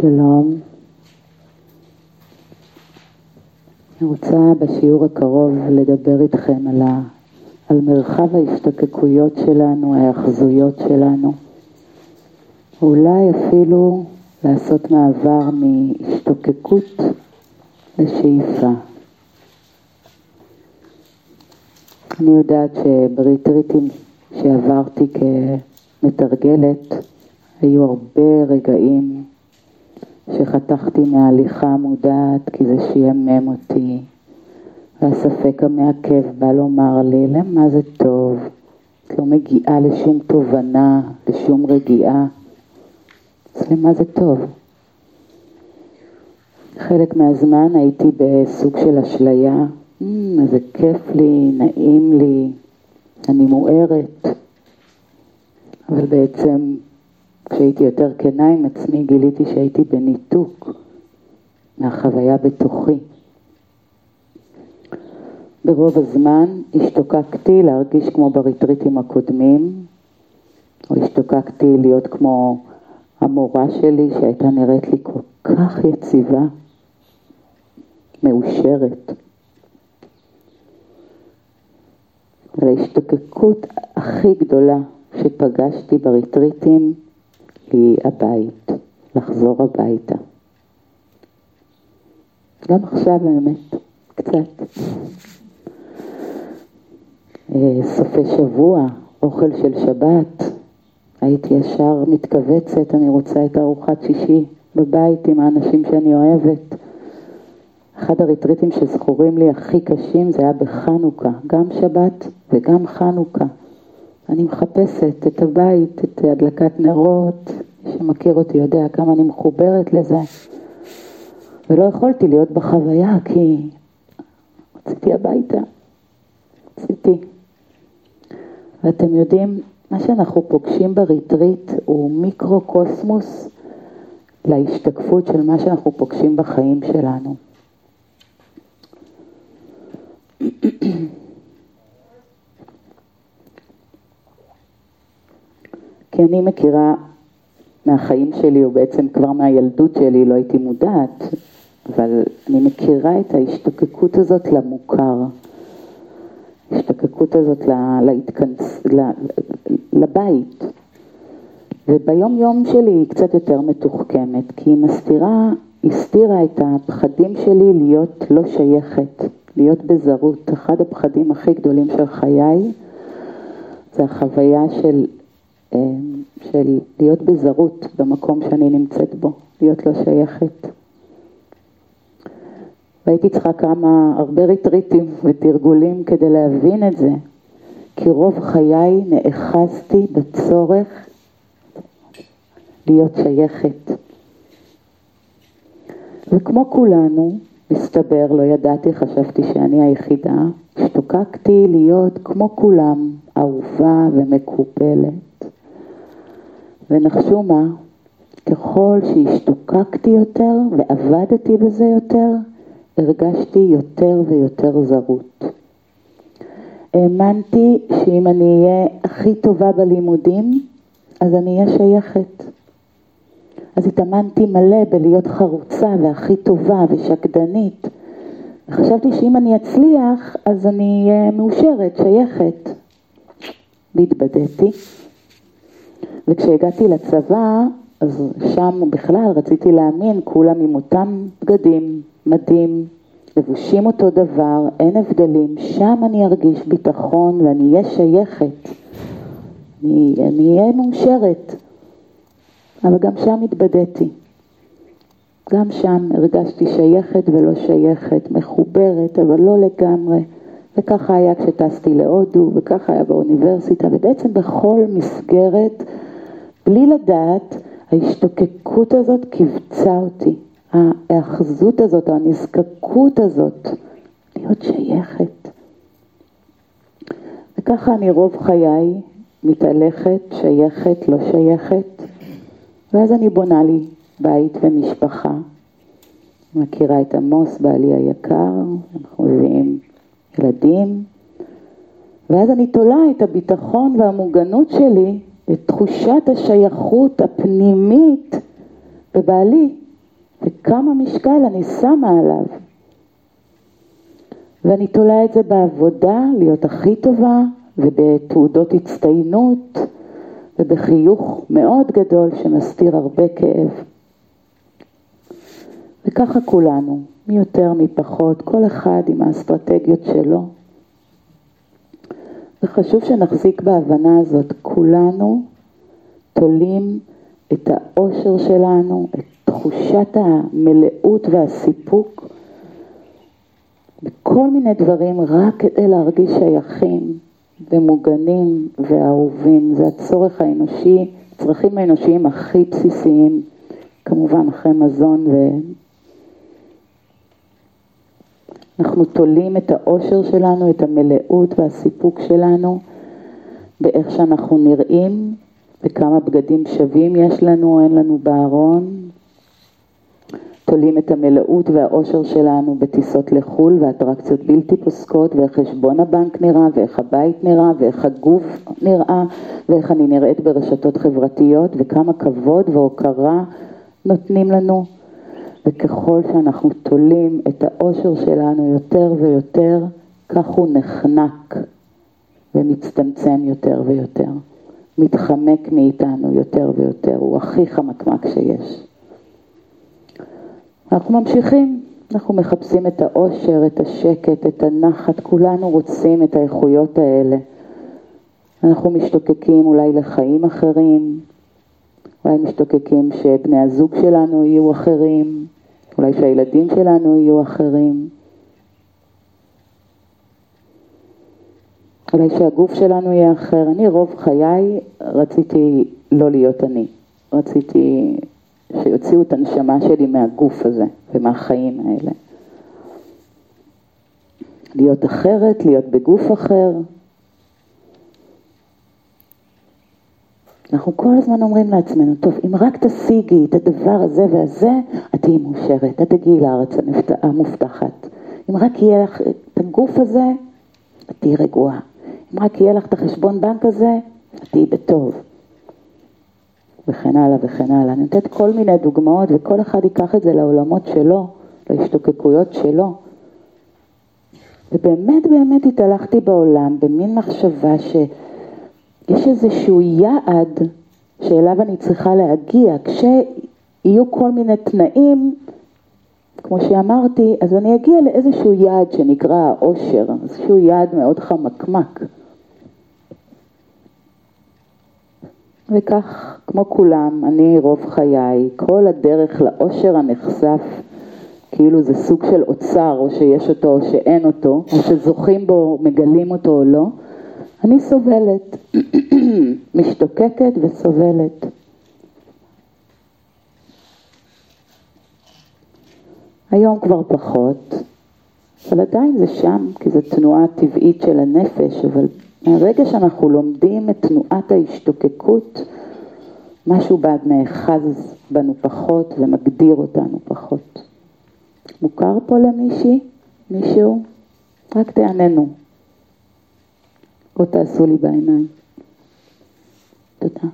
שלום. אני רוצה בשיעור הקרוב לדבר איתכם על, ה, על מרחב ההשתקקויות שלנו, ההאחזויות שלנו. אולי אפילו לעשות מעבר מהשתוקקות לשאיפה. אני יודעת שבריטריטים שעברתי כמתרגלת, היו הרבה רגעים שחתכתי מההליכה המודעת כי זה שיאמם אותי, והספק המעכב בא לומר לי, למה זה טוב? את לא מגיעה לשום תובנה, לשום רגיעה. אז למה זה טוב? חלק מהזמן הייתי בסוג של אשליה, mm, איזה כיף לי, נעים לי, אני מוארת, אבל בעצם כשהייתי יותר כנה עם עצמי גיליתי שהייתי בניתוק מהחוויה בתוכי. ברוב הזמן השתוקקתי להרגיש כמו בריטריטים הקודמים, או השתוקקתי להיות כמו המורה שלי שהייתה נראית לי כל כך יציבה, מאושרת. וההשתוקקות הכי גדולה שפגשתי בריטריטים היא הבית, לחזור הביתה. גם עכשיו האמת, קצת. אה, סופי שבוע, אוכל של שבת, הייתי ישר מתכווצת, אני רוצה את ארוחת שישי בבית עם האנשים שאני אוהבת. אחד הריטריטים שזכורים לי הכי קשים זה היה בחנוכה, גם שבת וגם חנוכה. אני מחפשת את הבית, את הדלקת נרות, מי שמכיר אותי יודע כמה אני מחוברת לזה. ולא יכולתי להיות בחוויה כי רציתי הביתה, רציתי. ואתם יודעים, מה שאנחנו פוגשים בריטריט הוא מיקרו-קוסמוס להשתקפות של מה שאנחנו פוגשים בחיים שלנו. כי אני מכירה מהחיים שלי, או בעצם כבר מהילדות שלי, לא הייתי מודעת, אבל אני מכירה את ההשתוקקות הזאת למוכר, ההשתוקקות הזאת להתכנס, לבית. וביום יום שלי היא קצת יותר מתוחכמת, כי היא מסתירה, הסתירה את הפחדים שלי להיות לא שייכת, להיות בזרות. אחד הפחדים הכי גדולים של חיי זה החוויה של אמ, של להיות בזרות במקום שאני נמצאת בו, להיות לא שייכת. והייתי צריכה כמה, הרבה ריטריטים ותרגולים כדי להבין את זה, כי רוב חיי נאחזתי בצורך להיות שייכת. וכמו כולנו, מסתבר, לא ידעתי, חשבתי שאני היחידה, השתוקקתי להיות כמו כולם, אהובה ומקופלת. ונחשו מה? ככל שהשתוקקתי יותר ועבדתי בזה יותר, הרגשתי יותר ויותר זרות. האמנתי שאם אני אהיה הכי טובה בלימודים, אז אני אהיה שייכת. אז התאמנתי מלא בלהיות חרוצה והכי טובה ושקדנית. וחשבתי שאם אני אצליח, אז אני אהיה מאושרת, שייכת. והתבדיתי. וכשהגעתי לצבא, אז שם בכלל רציתי להאמין, כולם עם אותם בגדים, מדים, לבושים אותו דבר, אין הבדלים, שם אני ארגיש ביטחון ואני אהיה שייכת, אני אהיה מאושרת, אבל גם שם התבדיתי. גם שם הרגשתי שייכת ולא שייכת, מחוברת אבל לא לגמרי. וככה היה כשטסתי להודו, וככה היה באוניברסיטה, ובעצם בכל מסגרת בלי לדעת, ההשתוקקות הזאת קיבצה אותי. ההאחזות הזאת, הנזקקות הזאת, להיות שייכת. וככה אני רוב חיי מתהלכת, שייכת, לא שייכת, ואז אני בונה לי בית ומשפחה. מכירה את עמוס, בעלי היקר, אנחנו מביאים ילדים, ואז אני תולה את הביטחון והמוגנות שלי את תחושת השייכות הפנימית בבעלי, וכמה משקל אני שמה עליו. ואני תולה את זה בעבודה, להיות הכי טובה, ובתעודות הצטיינות, ובחיוך מאוד גדול שמסתיר הרבה כאב. וככה כולנו, מי יותר מי פחות, כל אחד עם האסטרטגיות שלו. וחשוב שנחזיק בהבנה הזאת, כולנו תולים את האושר שלנו, את תחושת המלאות והסיפוק בכל מיני דברים רק כדי להרגיש שייכים ומוגנים ואהובים. זה הצורך האנושי, הצרכים האנושיים הכי בסיסיים, כמובן אחרי מזון ו... אנחנו תולים את האושר שלנו, את המלאות והסיפוק שלנו באיך שאנחנו נראים וכמה בגדים שווים יש לנו או אין לנו בארון. תולים את המלאות והאושר שלנו בטיסות לחו"ל ואטרקציות בלתי פוסקות ואיך חשבון הבנק נראה ואיך הבית נראה ואיך הגוף נראה ואיך אני נראית ברשתות חברתיות וכמה כבוד והוקרה נותנים לנו וככל שאנחנו תולים את האושר שלנו יותר ויותר, כך הוא נחנק ומצטמצם יותר ויותר. מתחמק מאיתנו יותר ויותר, הוא הכי חמקמק שיש. אנחנו ממשיכים, אנחנו מחפשים את האושר, את השקט, את הנחת, כולנו רוצים את האיכויות האלה. אנחנו משתוקקים אולי לחיים אחרים, אולי משתוקקים שבני הזוג שלנו יהיו אחרים, אולי שהילדים שלנו יהיו אחרים, אולי שהגוף שלנו יהיה אחר. אני רוב חיי רציתי לא להיות אני, רציתי שיוציאו את הנשמה שלי מהגוף הזה ומהחיים האלה. להיות אחרת, להיות בגוף אחר, אנחנו כל הזמן אומרים לעצמנו, טוב, אם רק תשיגי את הדבר הזה והזה, את תהיי מאושרת, את תגיעי לארץ המובטחת. אם רק יהיה לך את הגוף הזה, את תהיי רגועה. אם רק יהיה לך את החשבון בנק הזה, את תהיי בטוב. וכן הלאה וכן הלאה. אני נותנת כל מיני דוגמאות וכל אחד ייקח את זה לעולמות שלו, להשתוקקויות שלו. ובאמת באמת התהלכתי בעולם במין מחשבה ש... יש איזשהו יעד שאליו אני צריכה להגיע. כשיהיו כל מיני תנאים, כמו שאמרתי, אז אני אגיע לאיזשהו יעד שנקרא העושר, איזשהו יעד מאוד חמקמק. וכך, כמו כולם, אני רוב חיי, כל הדרך לאושר הנחשף, כאילו זה סוג של אוצר, או שיש אותו או שאין אותו, או שזוכים בו, מגלים אותו או לא, אני סובלת, משתוקקת וסובלת. היום כבר פחות, אבל עדיין זה שם, כי זו תנועה טבעית של הנפש, אבל מהרגע שאנחנו לומדים את תנועת ההשתוקקות, משהו בעד נאחז בנו פחות ומגדיר אותנו פחות. מוכר פה למישהי? מישהו? רק תעננו. או תעשו לי בעיניים. תודה.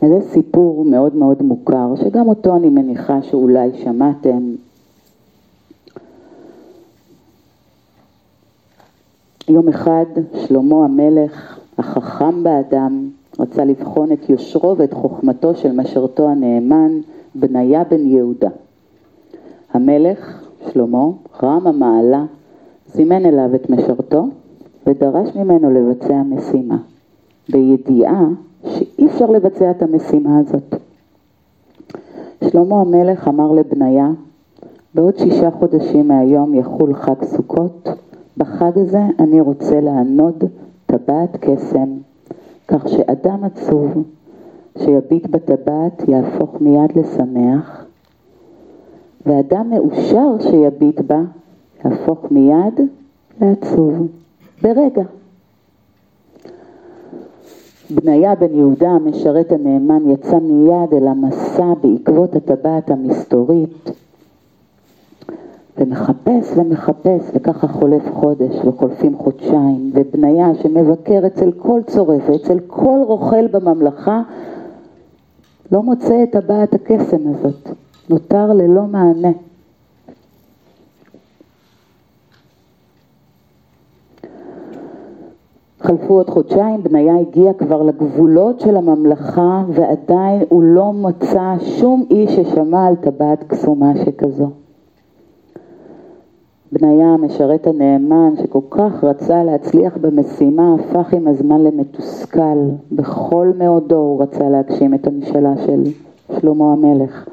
זה סיפור מאוד מאוד מוכר, שגם אותו אני מניחה שאולי שמעתם. יום אחד שלמה המלך, החכם באדם, רצה לבחון את יושרו ואת חוכמתו של משרתו הנאמן, בניה בן יהודה. המלך, שלמה, רם המעלה, זימן אליו את משרתו ודרש ממנו לבצע משימה, בידיעה שאי אפשר לבצע את המשימה הזאת. שלמה המלך אמר לבניה, בעוד שישה חודשים מהיום יחול חג סוכות, בחג הזה אני רוצה לענוד טבעת קסם, כך שאדם עצוב שיביט בטבעת יהפוך מיד לשמח, ואדם מאושר שיביט בה, יהפוך מיד לעצוב, ברגע. בניה בן יהודה, המשרת הנאמן, יצא מיד אל המסע בעקבות הטבעת המסתורית, ומחפש ומחפש, וככה חולף חודש וחולפים חודשיים, ובניה שמבקר אצל כל צורף ואצל כל רוכל בממלכה, לא מוצא את טבעת הקסם הזאת, נותר ללא מענה. חלפו עוד חודשיים, בניה הגיע כבר לגבולות של הממלכה ועדיין הוא לא מצא שום איש ששמע על טבעת קסומה שכזו. בניה המשרת הנאמן שכל כך רצה להצליח במשימה הפך עם הזמן למתוסכל. בכל מאודו הוא רצה להגשים את המשאלה של שלמה המלך.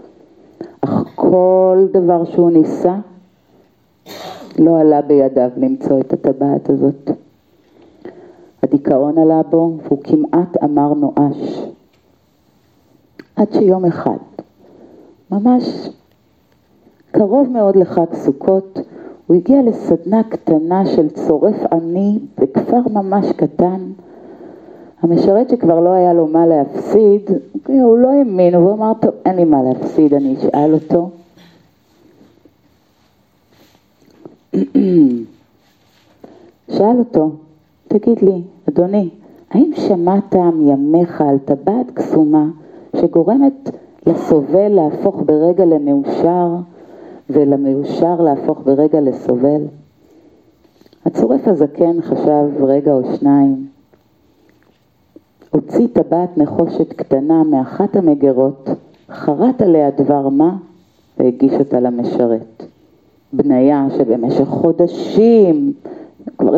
כל דבר שהוא ניסה לא עלה בידיו למצוא את הטבעת הזאת. הדיכאון עלה בו והוא כמעט אמר נואש. עד שיום אחד, ממש קרוב מאוד לחג סוכות, הוא הגיע לסדנה קטנה של צורף עני בכפר ממש קטן. המשרת שכבר לא היה לו מה להפסיד, הוא לא האמין, הוא אמר, טוב, אין לי מה להפסיד, אני אשאל אותו. שאל אותו, תגיד לי, אדוני, האם שמעת מימיך על טבעת קסומה שגורמת לסובל להפוך ברגע למאושר ולמאושר להפוך ברגע לסובל? הצורף הזקן חשב רגע או שניים, הוציא טבעת נחושת קטנה מאחת המגירות, חרט עליה דבר מה והגיש אותה למשרת. בניה שבמשך חודשים כבר,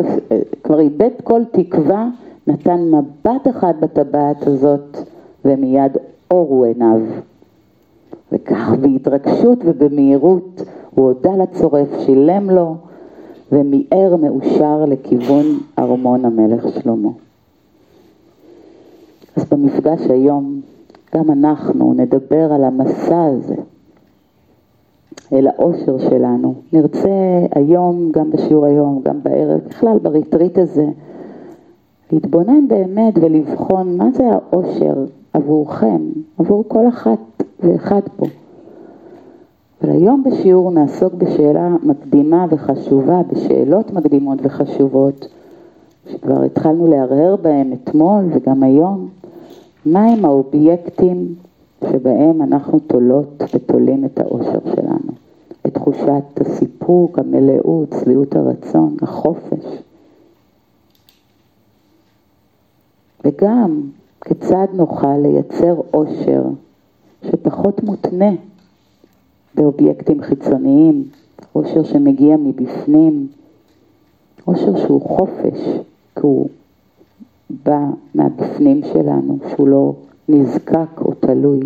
כבר איבד כל תקווה, נתן מבט אחד בטבעת הזאת ומיד אורו עיניו. וכך בהתרגשות ובמהירות הוא הודה לצורף, שילם לו ומיהר מאושר לכיוון ארמון המלך שלמה. אז במפגש היום גם אנחנו נדבר על המסע הזה, אל האושר שלנו. נרצה היום, גם בשיעור היום, גם בערב, בכלל בריטריט הזה, להתבונן באמת ולבחון מה זה האושר עבורכם, עבור כל אחת ואחד פה. אבל היום בשיעור נעסוק בשאלה מקדימה וחשובה, בשאלות מקדימות וחשובות, שכבר התחלנו להרהר בהם אתמול וגם היום, מהם האובייקטים שבהם אנחנו תולות ותולים את האושר שלנו, את תחושת הסיפוק, המלאות, שביעות הרצון, החופש. וגם כיצד נוכל לייצר אושר שפחות מותנה באובייקטים חיצוניים, אושר שמגיע מבפנים, אושר שהוא חופש, כי הוא בא מהבפנים שלנו, שהוא לא נזקק או תלוי.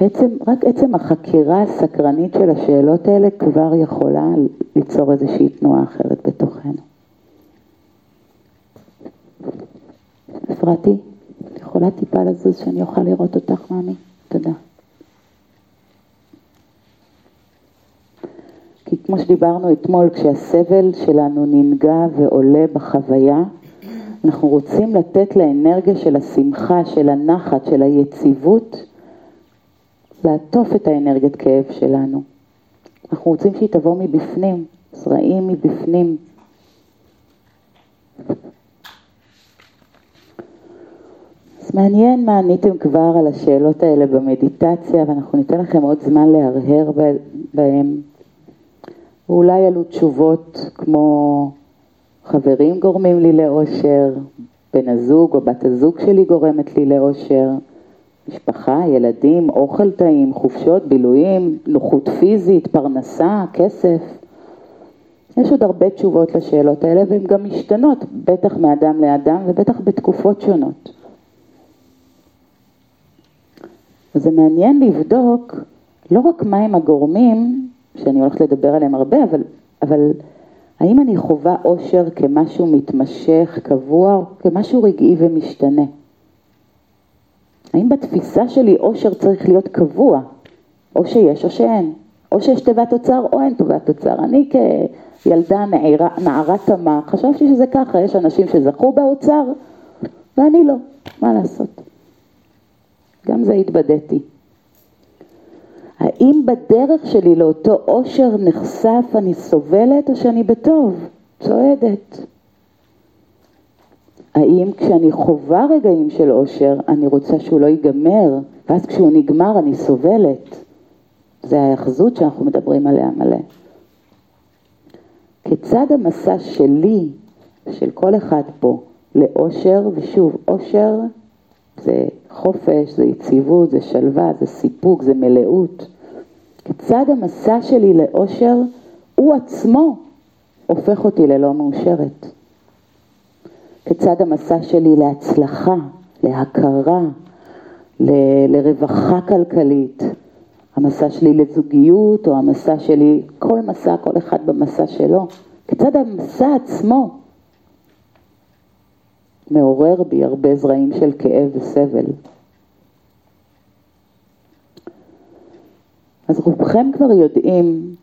בעצם, רק עצם החקירה הסקרנית של השאלות האלה כבר יכולה ליצור איזושהי תנועה אחרת בתוכנו. אפרתי, את יכולה טיפה לזוז שאני אוכל לראות אותך, מאמי? תודה. כי כמו שדיברנו אתמול, כשהסבל שלנו ננגע ועולה בחוויה, אנחנו רוצים לתת לאנרגיה של השמחה, של הנחת, של היציבות, לעטוף את האנרגיית כאב שלנו. אנחנו רוצים שהיא תבוא מבפנים, זרעים מבפנים. אז מעניין מה עניתם כבר על השאלות האלה במדיטציה, ואנחנו ניתן לכם עוד זמן להרהר בהם. ואולי עלו תשובות כמו חברים גורמים לי לאושר, בן הזוג או בת הזוג שלי גורמת לי לאושר, משפחה, ילדים, אוכל טעים, חופשות, בילויים, נוחות פיזית, פרנסה, כסף. יש עוד הרבה תשובות לשאלות האלה והן גם משתנות, בטח מאדם לאדם ובטח בתקופות שונות. וזה מעניין לבדוק לא רק מהם הגורמים, שאני הולכת לדבר עליהם הרבה, אבל, אבל האם אני חווה אושר כמשהו מתמשך, קבוע, או כמשהו רגעי ומשתנה? האם בתפיסה שלי אושר צריך להיות קבוע, או שיש או שאין, או שיש תיבת אוצר או אין תיבת אוצר. אני כילדה נערה, נערה תמה, חשבתי שזה ככה, יש אנשים שזכו באוצר ואני לא, מה לעשות? גם זה התבדיתי. האם בדרך שלי לאותו אושר נחשף אני סובלת או שאני בטוב, צועדת? האם כשאני חווה רגעים של אושר, אני רוצה שהוא לא ייגמר, ואז כשהוא נגמר אני סובלת? זה ההאחזות שאנחנו מדברים עליה מלא. כיצד המסע שלי, של כל אחד פה, לאושר, ושוב, אושר זה חופש, זה יציבות, זה שלווה, זה סיפוק, זה מלאות. כיצד המסע שלי לאושר, הוא עצמו הופך אותי ללא מאושרת. כיצד המסע שלי להצלחה, להכרה, ל- לרווחה כלכלית, המסע שלי לזוגיות או המסע שלי, כל מסע, כל אחד במסע שלו, כיצד המסע עצמו מעורר בי הרבה זרעים של כאב וסבל. אז רובכם כבר יודעים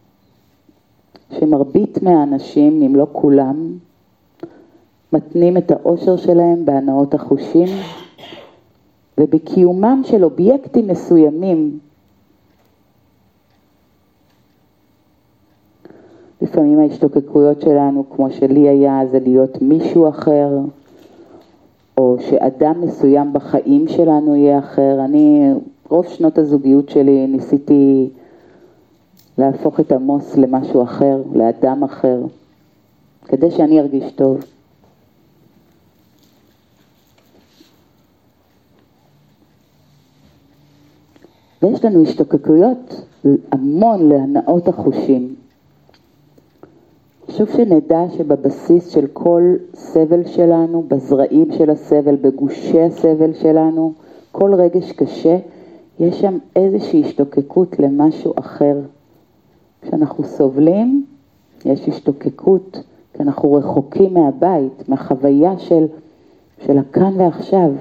שמרבית מהאנשים, אם לא כולם, מתנים את האושר שלהם בהנאות החושים ובקיומם של אובייקטים מסוימים. לפעמים ההשתוקקויות שלנו, כמו שלי היה, זה להיות מישהו אחר, או שאדם מסוים בחיים שלנו יהיה אחר. אני, רוב שנות הזוגיות שלי ניסיתי להפוך את עמוס למשהו אחר, לאדם אחר, כדי שאני ארגיש טוב. ויש לנו השתוקקויות המון להנאות החושים. חשוב שנדע שבבסיס של כל סבל שלנו, בזרעים של הסבל, בגושי הסבל שלנו, כל רגש קשה, יש שם איזושהי השתוקקות למשהו אחר. כשאנחנו סובלים, יש השתוקקות, כי אנחנו רחוקים מהבית, מהחוויה של, של הכאן ועכשיו.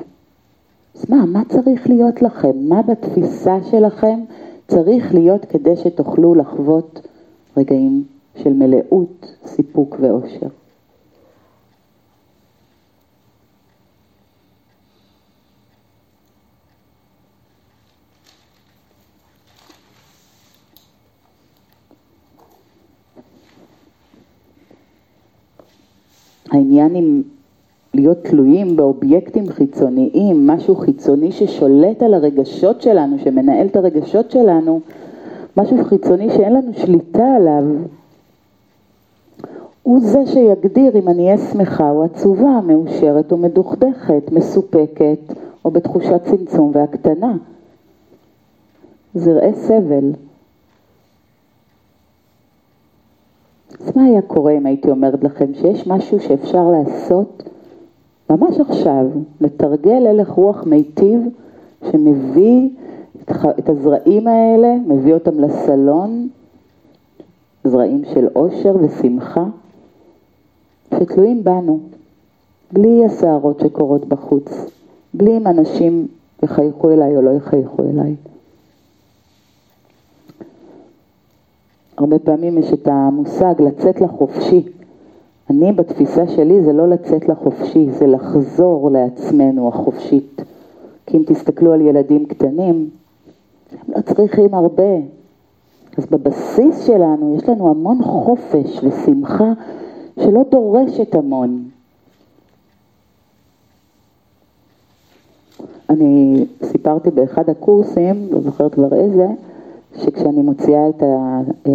אז מה, מה צריך להיות לכם? מה בתפיסה שלכם צריך להיות כדי שתוכלו לחוות רגעים של מלאות, סיפוק ואושר? העניין עם להיות תלויים באובייקטים חיצוניים, משהו חיצוני ששולט על הרגשות שלנו, שמנהל את הרגשות שלנו, משהו חיצוני שאין לנו שליטה עליו, הוא זה שיגדיר אם אני אהיה שמחה או עצובה, מאושרת או מדוכדכת, מסופקת או בתחושת צמצום והקטנה. זרעי סבל. אז מה היה קורה אם הייתי אומרת לכם שיש משהו שאפשר לעשות ממש עכשיו, לתרגל הלך רוח מיטיב שמביא את הזרעים האלה, מביא אותם לסלון, זרעים של אושר ושמחה, שתלויים בנו, בלי הסערות שקורות בחוץ, בלי אם אנשים יחייכו אליי או לא יחייכו אליי. הרבה פעמים יש את המושג לצאת לחופשי. אני בתפיסה שלי זה לא לצאת לחופשי, זה לחזור לעצמנו החופשית. כי אם תסתכלו על ילדים קטנים, הם לא צריכים הרבה. אז בבסיס שלנו יש לנו המון חופש ושמחה שלא דורשת המון. אני סיפרתי באחד הקורסים, לא זוכרת כבר איזה, שכשאני מוציאה את ה... אה,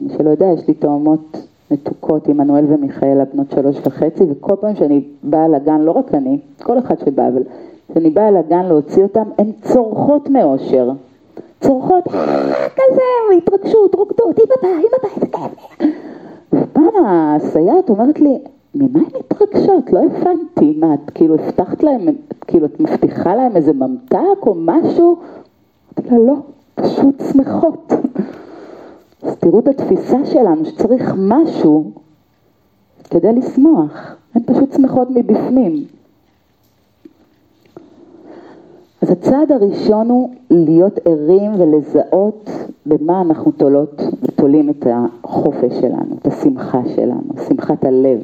מי שלא יודע, יש לי תאומות מתוקות, עמנואל ומיכאל, הבנות שלוש וחצי, וכל פעם שאני באה לגן, לא רק אני, כל אחד שבא, אבל כשאני באה לגן להוציא אותם, הן צורחות מאושר. צורחות כזה, התרגשות, רוקדות, אמא באה, אמא באה, איזה כיף. ופעם הסייעת אומרת לי, ממה הן מתרגשות? לא הבנתי. מה, את כאילו הבטחת להם, כאילו את מבטיחה להם איזה ממתק או משהו? אמרתי לה, לא, פשוט שמחות. אז תראו את התפיסה שלנו שצריך משהו כדי לשמוח. הן פשוט שמחות מבפנים. אז הצעד הראשון הוא להיות ערים ולזהות במה אנחנו תולות ותולים את החופש שלנו, את השמחה שלנו, שמחת הלב.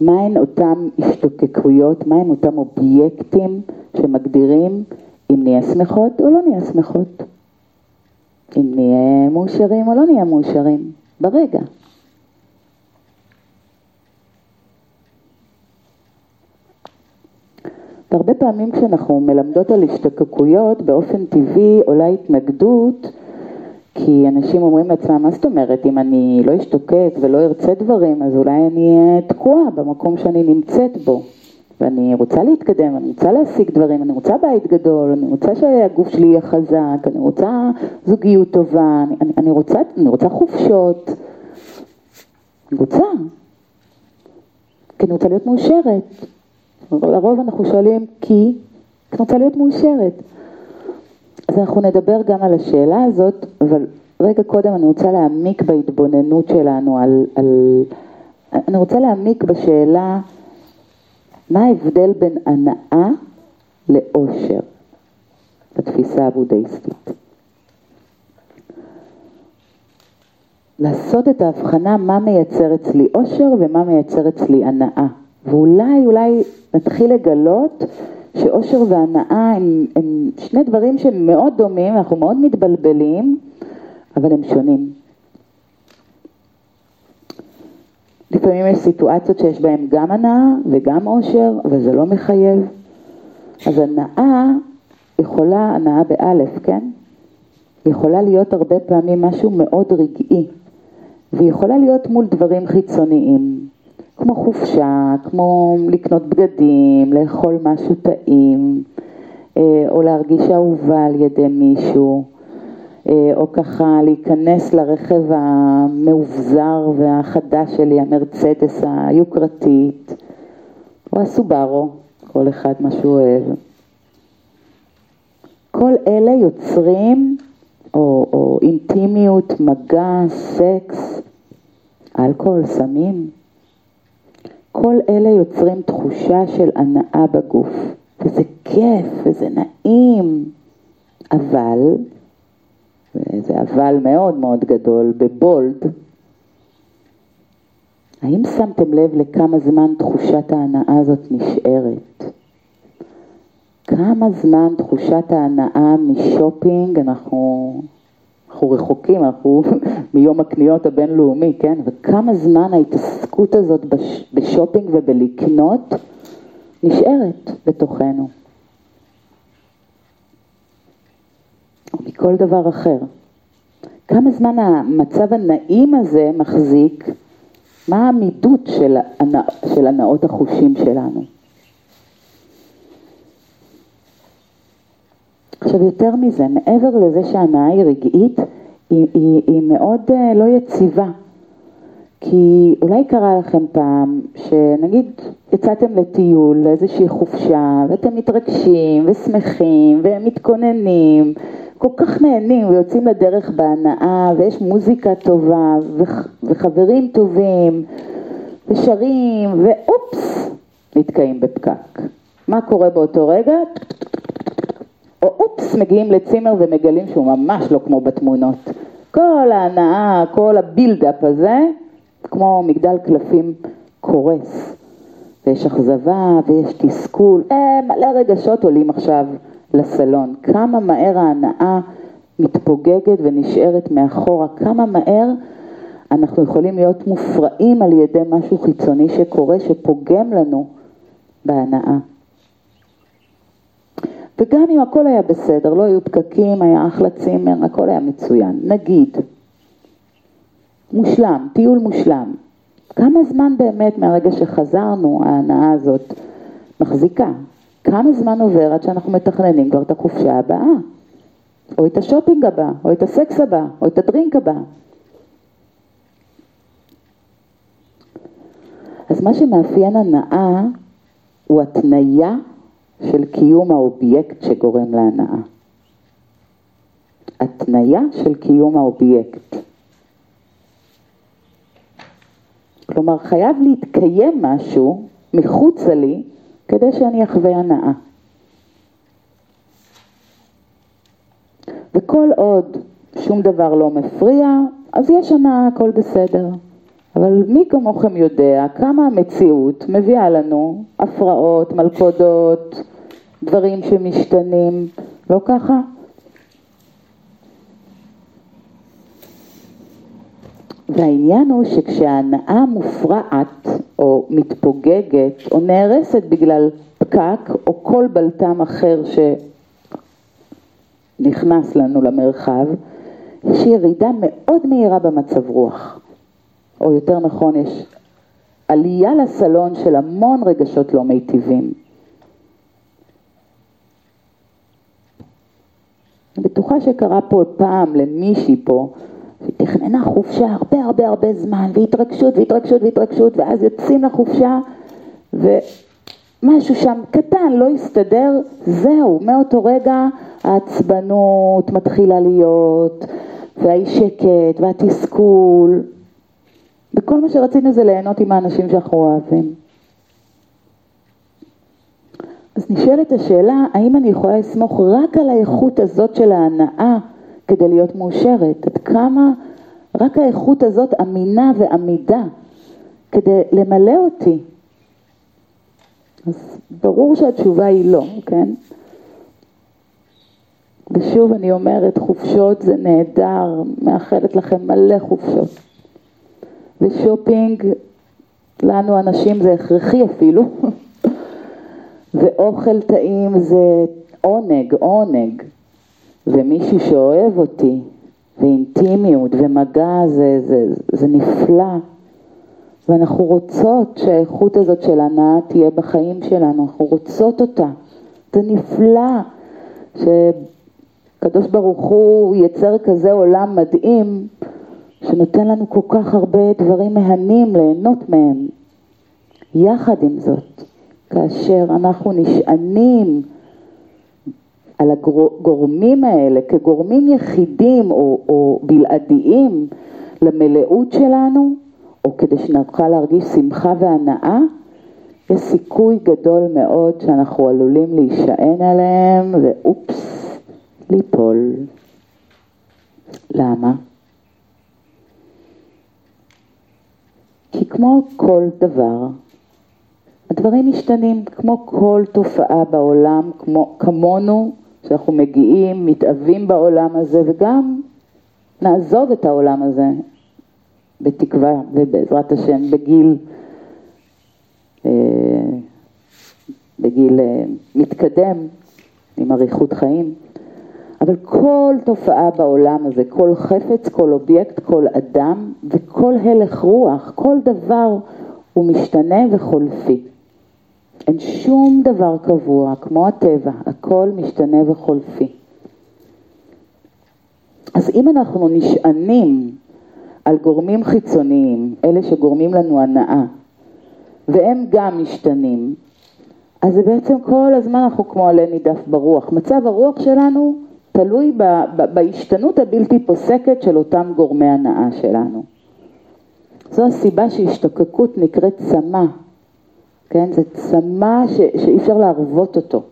מהן אותן השתוקקויות, מהם אותם אובייקטים שמגדירים אם נהיה שמחות או לא נהיה שמחות, אם נהיה מאושרים או לא נהיה מאושרים, ברגע. והרבה פעמים כשאנחנו מלמדות על השתקקויות, באופן טבעי עולה התנגדות, כי אנשים אומרים לעצמם, מה זאת אומרת, אם אני לא אשתוקק ולא ארצה דברים, אז אולי אני אהיה תקועה במקום שאני נמצאת בו. ואני רוצה להתקדם, אני רוצה להשיג דברים, אני רוצה בית גדול, אני רוצה שהגוף שלי יהיה חזק, אני רוצה זוגיות טובה, אני, אני, אני, רוצה, אני רוצה חופשות, אני רוצה, כי אני רוצה להיות מאושרת. לרוב אנחנו שואלים כי, כי אני רוצה להיות מאושרת. אז אנחנו נדבר גם על השאלה הזאת, אבל רגע קודם אני רוצה להעמיק בהתבוננות שלנו על, על אני רוצה להעמיק בשאלה מה ההבדל בין הנאה לאושר בתפיסה הבודהיסטית. לעשות את ההבחנה מה מייצר אצלי אושר ומה מייצר אצלי הנאה. ואולי, אולי נתחיל לגלות שאושר והנאה הם, הם שני דברים שהם מאוד דומים, אנחנו מאוד מתבלבלים, אבל הם שונים. לפעמים יש סיטואציות שיש בהן גם הנאה וגם עושר, אבל זה לא מחייב. אז הנאה יכולה, הנאה באלף, כן? יכולה להיות הרבה פעמים משהו מאוד רגעי, והיא יכולה להיות מול דברים חיצוניים, כמו חופשה, כמו לקנות בגדים, לאכול משהו טעים, אה, או להרגיש אהובה על ידי מישהו. אה, או ככה להיכנס לרכב המאובזר והחדש שלי, המרצדס היוקרתית, או הסובארו, כל אחד מה שהוא אוהב. כל אלה יוצרים, או, או אינטימיות, מגע, סקס, אלכוהול, סמים, כל אלה יוצרים תחושה של הנאה בגוף, וזה כיף וזה נעים, אבל וזה אבל מאוד מאוד גדול, ב bold, האם שמתם לב לכמה זמן תחושת ההנאה הזאת נשארת? כמה זמן תחושת ההנאה משופינג, אנחנו, אנחנו רחוקים, אנחנו מיום הקניות הבינלאומי, כן? וכמה זמן ההתעסקות הזאת בש, בשופינג ובלקנות נשארת בתוכנו. או מכל דבר אחר. כמה זמן המצב הנעים הזה מחזיק, מה העמידות של, הנא, של הנאות החושים שלנו. עכשיו יותר מזה, מעבר לזה שההנאה היא רגעית, היא, היא, היא מאוד uh, לא יציבה. כי אולי קרה לכם פעם שנגיד יצאתם לטיול, לאיזושהי חופשה, ואתם מתרגשים ושמחים ומתכוננים כל כך נהנים ויוצאים לדרך בהנאה ויש מוזיקה טובה וח, וחברים טובים ושרים ואופס, נתקעים בפקק. מה קורה באותו רגע? או אופס, מגיעים לצימר ומגלים שהוא ממש לא כמו בתמונות. כל ההנאה, כל הבילדאפ הזה, כמו מגדל קלפים קורס. ויש אכזבה ויש תסכול, אה, מלא רגשות עולים עכשיו לסלון, כמה מהר ההנאה מתפוגגת ונשארת מאחורה, כמה מהר אנחנו יכולים להיות מופרעים על ידי משהו חיצוני שקורה, שפוגם לנו בהנאה. וגם אם הכל היה בסדר, לא היו פקקים, היה אחלה צימר, הכל היה מצוין. נגיד, מושלם, טיול מושלם. כמה זמן באמת מהרגע שחזרנו ההנאה הזאת מחזיקה? כמה זמן עובר עד שאנחנו מתכננים כבר את החופשה הבאה, או את השופינג הבא, או את הסקס הבא, או את הדרינק הבא. אז מה שמאפיין הנאה הוא התניה של קיום האובייקט שגורם להנאה. התניה של קיום האובייקט. כלומר, חייב להתקיים משהו מחוצה לי כדי שאני אחווה הנאה. וכל עוד שום דבר לא מפריע, אז יש הנאה, הכל בסדר. אבל מי כמוכם יודע כמה המציאות מביאה לנו הפרעות, מלכודות, דברים שמשתנים, לא ככה? והעניין הוא שכשההנאה מופרעת או מתפוגגת או נהרסת בגלל פקק או כל בלטם אחר שנכנס לנו למרחב, יש ירידה מאוד מהירה במצב רוח, או יותר נכון יש עלייה לסלון של המון רגשות לא מיטיבים. אני בטוחה שקרה פה פעם למישהי פה, שהיא תכננה חופשה הרבה הרבה הרבה זמן, והתרגשות והתרגשות והתרגשות, ואז יוצאים לחופשה, ומשהו שם קטן לא הסתדר, זהו, מאותו רגע העצבנות מתחילה להיות, והאי שקט, והתסכול, וכל מה שרצינו זה ליהנות עם האנשים שאנחנו אוהבים. אז נשאלת השאלה, האם אני יכולה לסמוך רק על האיכות הזאת של ההנאה כדי להיות מאושרת? עד כמה רק האיכות הזאת אמינה ועמידה כדי למלא אותי? אז ברור שהתשובה היא לא, כן? ושוב אני אומרת, חופשות זה נהדר, מאחלת לכם מלא חופשות. ושופינג, לנו אנשים זה הכרחי אפילו, ואוכל טעים זה עונג, עונג, ומישהו שאוהב אותי, ואינטימיות ומגע זה, זה, זה נפלא, ואנחנו רוצות שהאיכות הזאת של הנאה תהיה בחיים שלנו, אנחנו רוצות אותה, זה נפלא, שקדוש ברוך הוא יצר כזה עולם מדהים, שנותן לנו כל כך הרבה דברים מהנים ליהנות מהם. יחד עם זאת, כאשר אנחנו נשענים על הגורמים האלה כגורמים יחידים או, או בלעדיים למלאות שלנו, או כדי שנוכל להרגיש שמחה והנאה, יש סיכוי גדול מאוד שאנחנו עלולים להישען עליהם ואופס, ליפול. למה? כי כמו כל דבר, הדברים משתנים, כמו כל תופעה בעולם, כמו, כמונו, שאנחנו מגיעים, מתאווים בעולם הזה, וגם נעזוב את העולם הזה, בתקווה ובעזרת השם, בגיל, אה, בגיל אה, מתקדם, עם אריכות חיים. אבל כל תופעה בעולם הזה, כל חפץ, כל אובייקט, כל אדם וכל הלך רוח, כל דבר הוא משתנה וחולפי. אין שום דבר קבוע, כמו הטבע, הכל משתנה וחולפי. אז אם אנחנו נשענים על גורמים חיצוניים, אלה שגורמים לנו הנאה, והם גם משתנים, אז זה בעצם כל הזמן אנחנו כמו עלה נידף ברוח. מצב הרוח שלנו תלוי ב, ב, בהשתנות הבלתי פוסקת של אותם גורמי הנאה שלנו. זו הסיבה שהשתוקקות נקראת צמא, כן? זה צמא שאי אפשר להרוות אותו.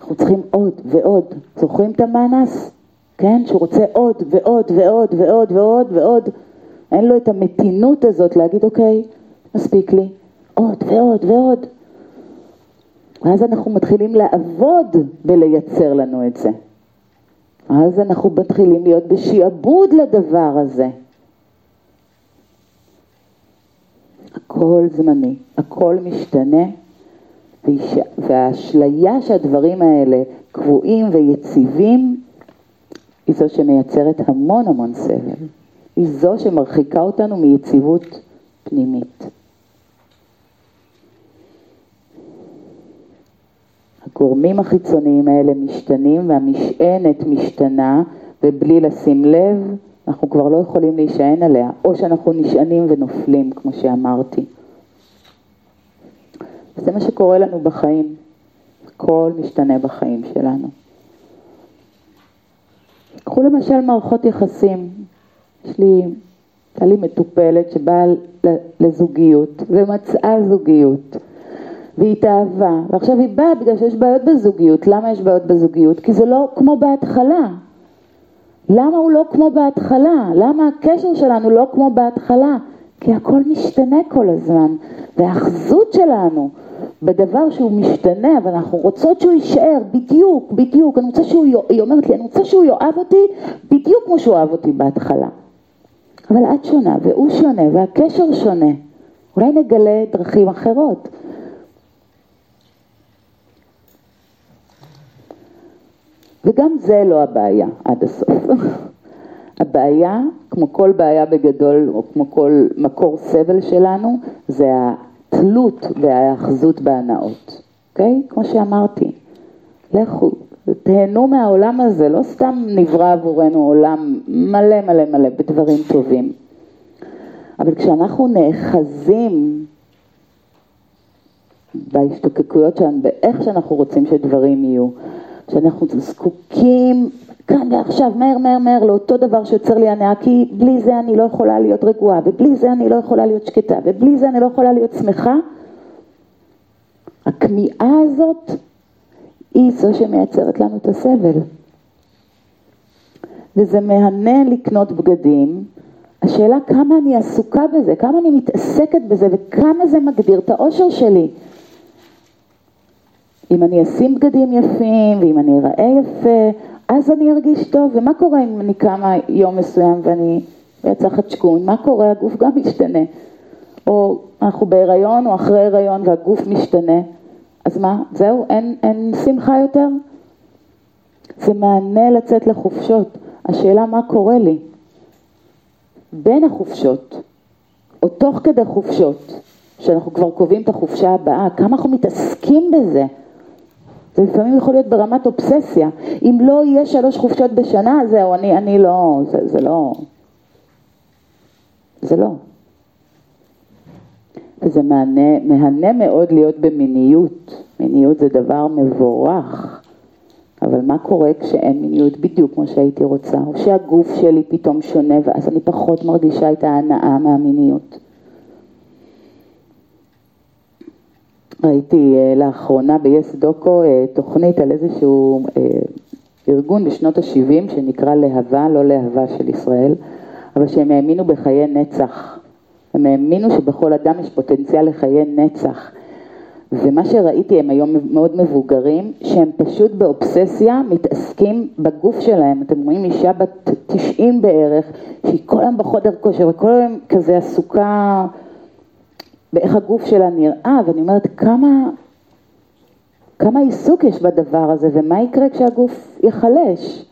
אנחנו צריכים עוד ועוד. זוכרים את המאנס? כן? שהוא רוצה עוד ועוד ועוד ועוד ועוד ועוד. אין לו את המתינות הזאת להגיד, אוקיי, מספיק לי, עוד ועוד ועוד. ואז אנחנו מתחילים לעבוד ולייצר לנו את זה. אז אנחנו מתחילים להיות בשעבוד לדבר הזה. הכל זמני, הכל משתנה, והאשליה שהדברים האלה קבועים ויציבים היא זו שמייצרת המון המון סבל. היא זו שמרחיקה אותנו מיציבות פנימית. הגורמים החיצוניים האלה משתנים והמשענת משתנה ובלי לשים לב אנחנו כבר לא יכולים להישען עליה, או שאנחנו נשענים ונופלים, כמו שאמרתי. זה מה שקורה לנו בחיים, הכל משתנה בחיים שלנו. קחו למשל מערכות יחסים, יש לי, הייתה לי מטופלת שבאה לזוגיות ומצאה זוגיות. והיא התאהבה, ועכשיו היא באה בגלל שיש בעיות בזוגיות. למה יש בעיות בזוגיות? כי זה לא כמו בהתחלה. למה הוא לא כמו בהתחלה? למה הקשר שלנו לא כמו בהתחלה? כי הכל משתנה כל הזמן, והאחזות שלנו בדבר שהוא משתנה, אבל אנחנו רוצות שהוא יישאר בדיוק, בדיוק, אני רוצה שהוא, היא אומרת לי, אני רוצה שהוא יאהב אותי בדיוק כמו שהוא אהב אותי בהתחלה. אבל את שונה, והוא שונה, והקשר שונה. אולי נגלה דרכים אחרות. וגם זה לא הבעיה עד הסוף. הבעיה, כמו כל בעיה בגדול, או כמו כל מקור סבל שלנו, זה התלות וההאחזות בהנאות, אוקיי? Okay? כמו שאמרתי, לכו, תהנו מהעולם הזה, לא סתם נברא עבורנו עולם מלא מלא מלא בדברים טובים. אבל כשאנחנו נאחזים בהשתוקקויות שלנו, באיך שאנחנו רוצים שדברים יהיו, כשאנחנו זקוקים כאן ועכשיו, מהר מהר מהר, לאותו דבר שיוצר לי הנאה, כי בלי זה אני לא יכולה להיות רגועה, ובלי זה אני לא יכולה להיות שקטה, ובלי זה אני לא יכולה להיות שמחה, הכמיהה הזאת היא זו שמייצרת לנו את הסבל. וזה מהנה לקנות בגדים, השאלה כמה אני עסוקה בזה, כמה אני מתעסקת בזה וכמה זה מגדיר את האושר שלי. אם אני אשים בגדים יפים ואם אני אראה יפה, אז אני ארגיש טוב. ומה קורה אם אני קמה יום מסוים ואני יצא חדשקון? מה קורה? הגוף גם משתנה. או אנחנו בהיריון או אחרי הריון והגוף משתנה. אז מה? זהו? אין, אין שמחה יותר? זה מענה לצאת לחופשות. השאלה מה קורה לי בין החופשות, או תוך כדי חופשות, שאנחנו כבר קובעים את החופשה הבאה, כמה אנחנו מתעסקים בזה. זה לפעמים יכול להיות ברמת אובססיה. אם לא יהיה שלוש חופשות בשנה, זהו, אני, אני לא, זה, זה לא, זה לא. וזה מהנה, מהנה מאוד להיות במיניות. מיניות זה דבר מבורך, אבל מה קורה כשאין מיניות בדיוק כמו שהייתי רוצה, או שהגוף שלי פתאום שונה ואז אני פחות מרגישה את ההנאה מהמיניות. ראיתי uh, לאחרונה ב-yes דוקו uh, תוכנית על איזשהו uh, ארגון בשנות ה-70 שנקרא להבה, לא להבה של ישראל, אבל שהם האמינו בחיי נצח. הם האמינו שבכל אדם יש פוטנציאל לחיי נצח. ומה שראיתי, הם היום מאוד מבוגרים, שהם פשוט באובססיה מתעסקים בגוף שלהם. אתם רואים אישה בת 90 בערך, שהיא כל היום בחודר כושר וכל היום כזה עסוקה באיך הגוף שלה נראה, ואני אומרת כמה, כמה עיסוק יש בדבר הזה ומה יקרה כשהגוף ייחלש.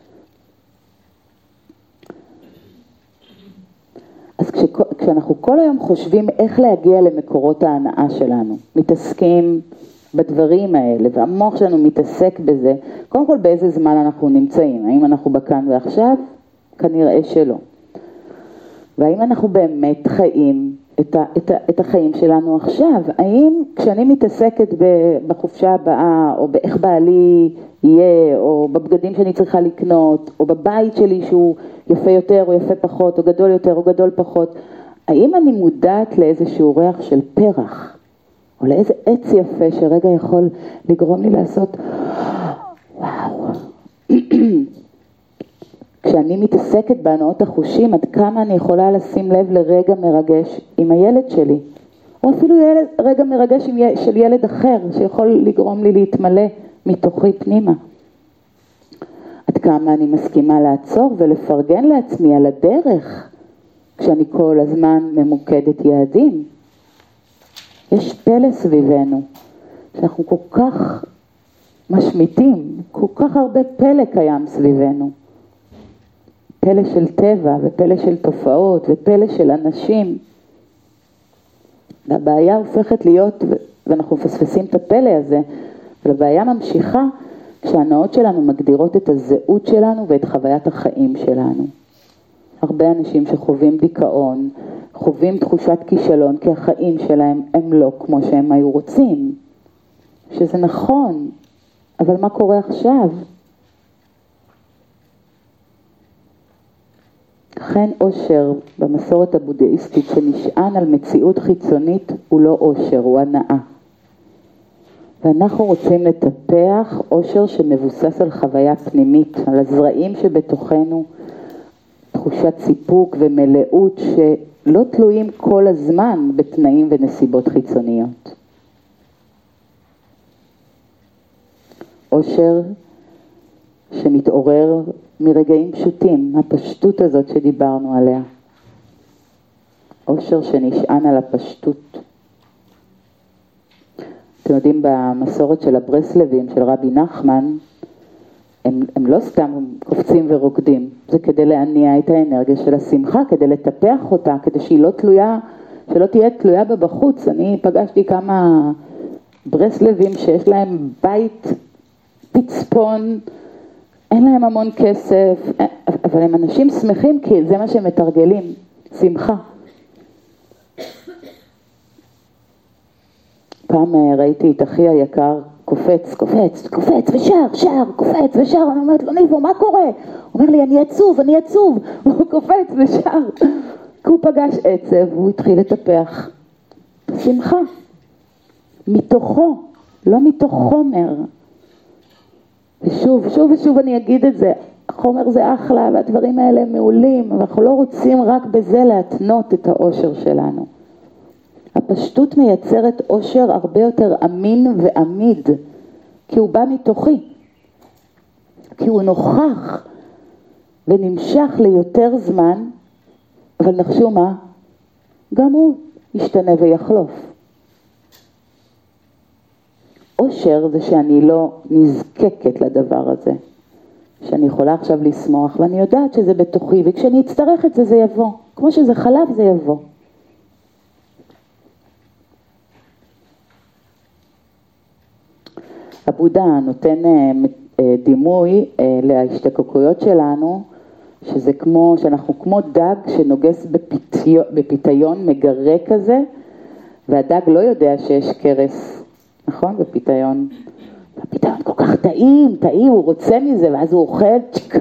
אז כשאנחנו כל היום חושבים איך להגיע למקורות ההנאה שלנו, מתעסקים בדברים האלה, והמוח שלנו מתעסק בזה, קודם כל באיזה זמן אנחנו נמצאים, האם אנחנו בכאן ועכשיו? כנראה שלא. והאם אנחנו באמת חיים את, ה, את, ה, את החיים שלנו עכשיו? האם כשאני מתעסקת בחופשה הבאה, או באיך בעלי יהיה, או בבגדים שאני צריכה לקנות, או בבית שלי שהוא יפה יותר או יפה פחות, או גדול יותר או גדול פחות, האם אני מודעת לאיזשהו ריח של פרח, או לאיזה עץ יפה שרגע יכול לגרום לי לעשות וואו. כשאני מתעסקת בהנאות החושים, עד כמה אני יכולה לשים לב לרגע מרגש עם הילד שלי, או אפילו ילד, רגע מרגש עם, של ילד אחר, שיכול לגרום לי להתמלא מתוכי פנימה. עד כמה אני מסכימה לעצור ולפרגן לעצמי על הדרך, כשאני כל הזמן ממוקדת יעדים. יש פלא סביבנו, שאנחנו כל כך משמיטים, כל כך הרבה פלא קיים סביבנו. פלא של טבע ופלא של תופעות ופלא של אנשים. והבעיה הופכת להיות, ואנחנו מפספסים את הפלא הזה, אבל הבעיה ממשיכה כשהנאות שלנו מגדירות את הזהות שלנו ואת חוויית החיים שלנו. הרבה אנשים שחווים דיכאון, חווים תחושת כישלון כי החיים שלהם הם לא כמו שהם היו רוצים. שזה נכון, אבל מה קורה עכשיו? אכן אושר במסורת הבודהיסטית שנשען על מציאות חיצונית הוא לא אושר, הוא הנאה. ואנחנו רוצים לטפח אושר שמבוסס על חוויה פנימית, על הזרעים שבתוכנו, תחושת סיפוק ומלאות שלא תלויים כל הזמן בתנאים ונסיבות חיצוניות. אושר שמתעורר מרגעים פשוטים, הפשטות הזאת שדיברנו עליה. אושר שנשען על הפשטות. אתם יודעים, במסורת של הברסלבים, של רבי נחמן, הם, הם לא סתם קופצים ורוקדים, זה כדי להניע את האנרגיה של השמחה, כדי לטפח אותה, כדי שהיא לא תלויה, שלא תהיה תלויה בה בחוץ. אני פגשתי כמה ברסלבים שיש להם בית פצפון, אין להם המון כסף, אבל הם אנשים שמחים כי זה מה שהם מתרגלים, שמחה. פעם אה, ראיתי את אחי היקר קופץ, קופץ, קופץ ושר, שר, קופץ ושר, אני אומרת לו, ניבו, מה קורה? הוא אומר לי, אני עצוב, אני עצוב, הוא קופץ ושר, כי הוא פגש עצב, והוא התחיל לטפח שמחה, מתוכו, לא מתוך חומר. ושוב, שוב ושוב אני אגיד את זה, החומר זה אחלה והדברים האלה מעולים, אבל אנחנו לא רוצים רק בזה להתנות את האושר שלנו. הפשטות מייצרת אושר הרבה יותר אמין ועמיד, כי הוא בא מתוכי, כי הוא נוכח ונמשך ליותר זמן, אבל נחשו מה? גם הוא ישתנה ויחלוף. אושר זה שאני לא נזקקת לדבר הזה, שאני יכולה עכשיו לשמוח ואני יודעת שזה בתוכי וכשאני אצטרך את זה זה יבוא, כמו שזה חלב זה יבוא. הבודה נותן אה, אה, דימוי אה, להשתקקויות שלנו, שזה כמו, שאנחנו כמו דג שנוגס בפיתיון, מגרה כזה, והדג לא יודע שיש קרס, נכון? בפיתיון. הפיתיון כל כך טעים, טעים, הוא רוצה מזה, ואז הוא אוכל, צ'ק,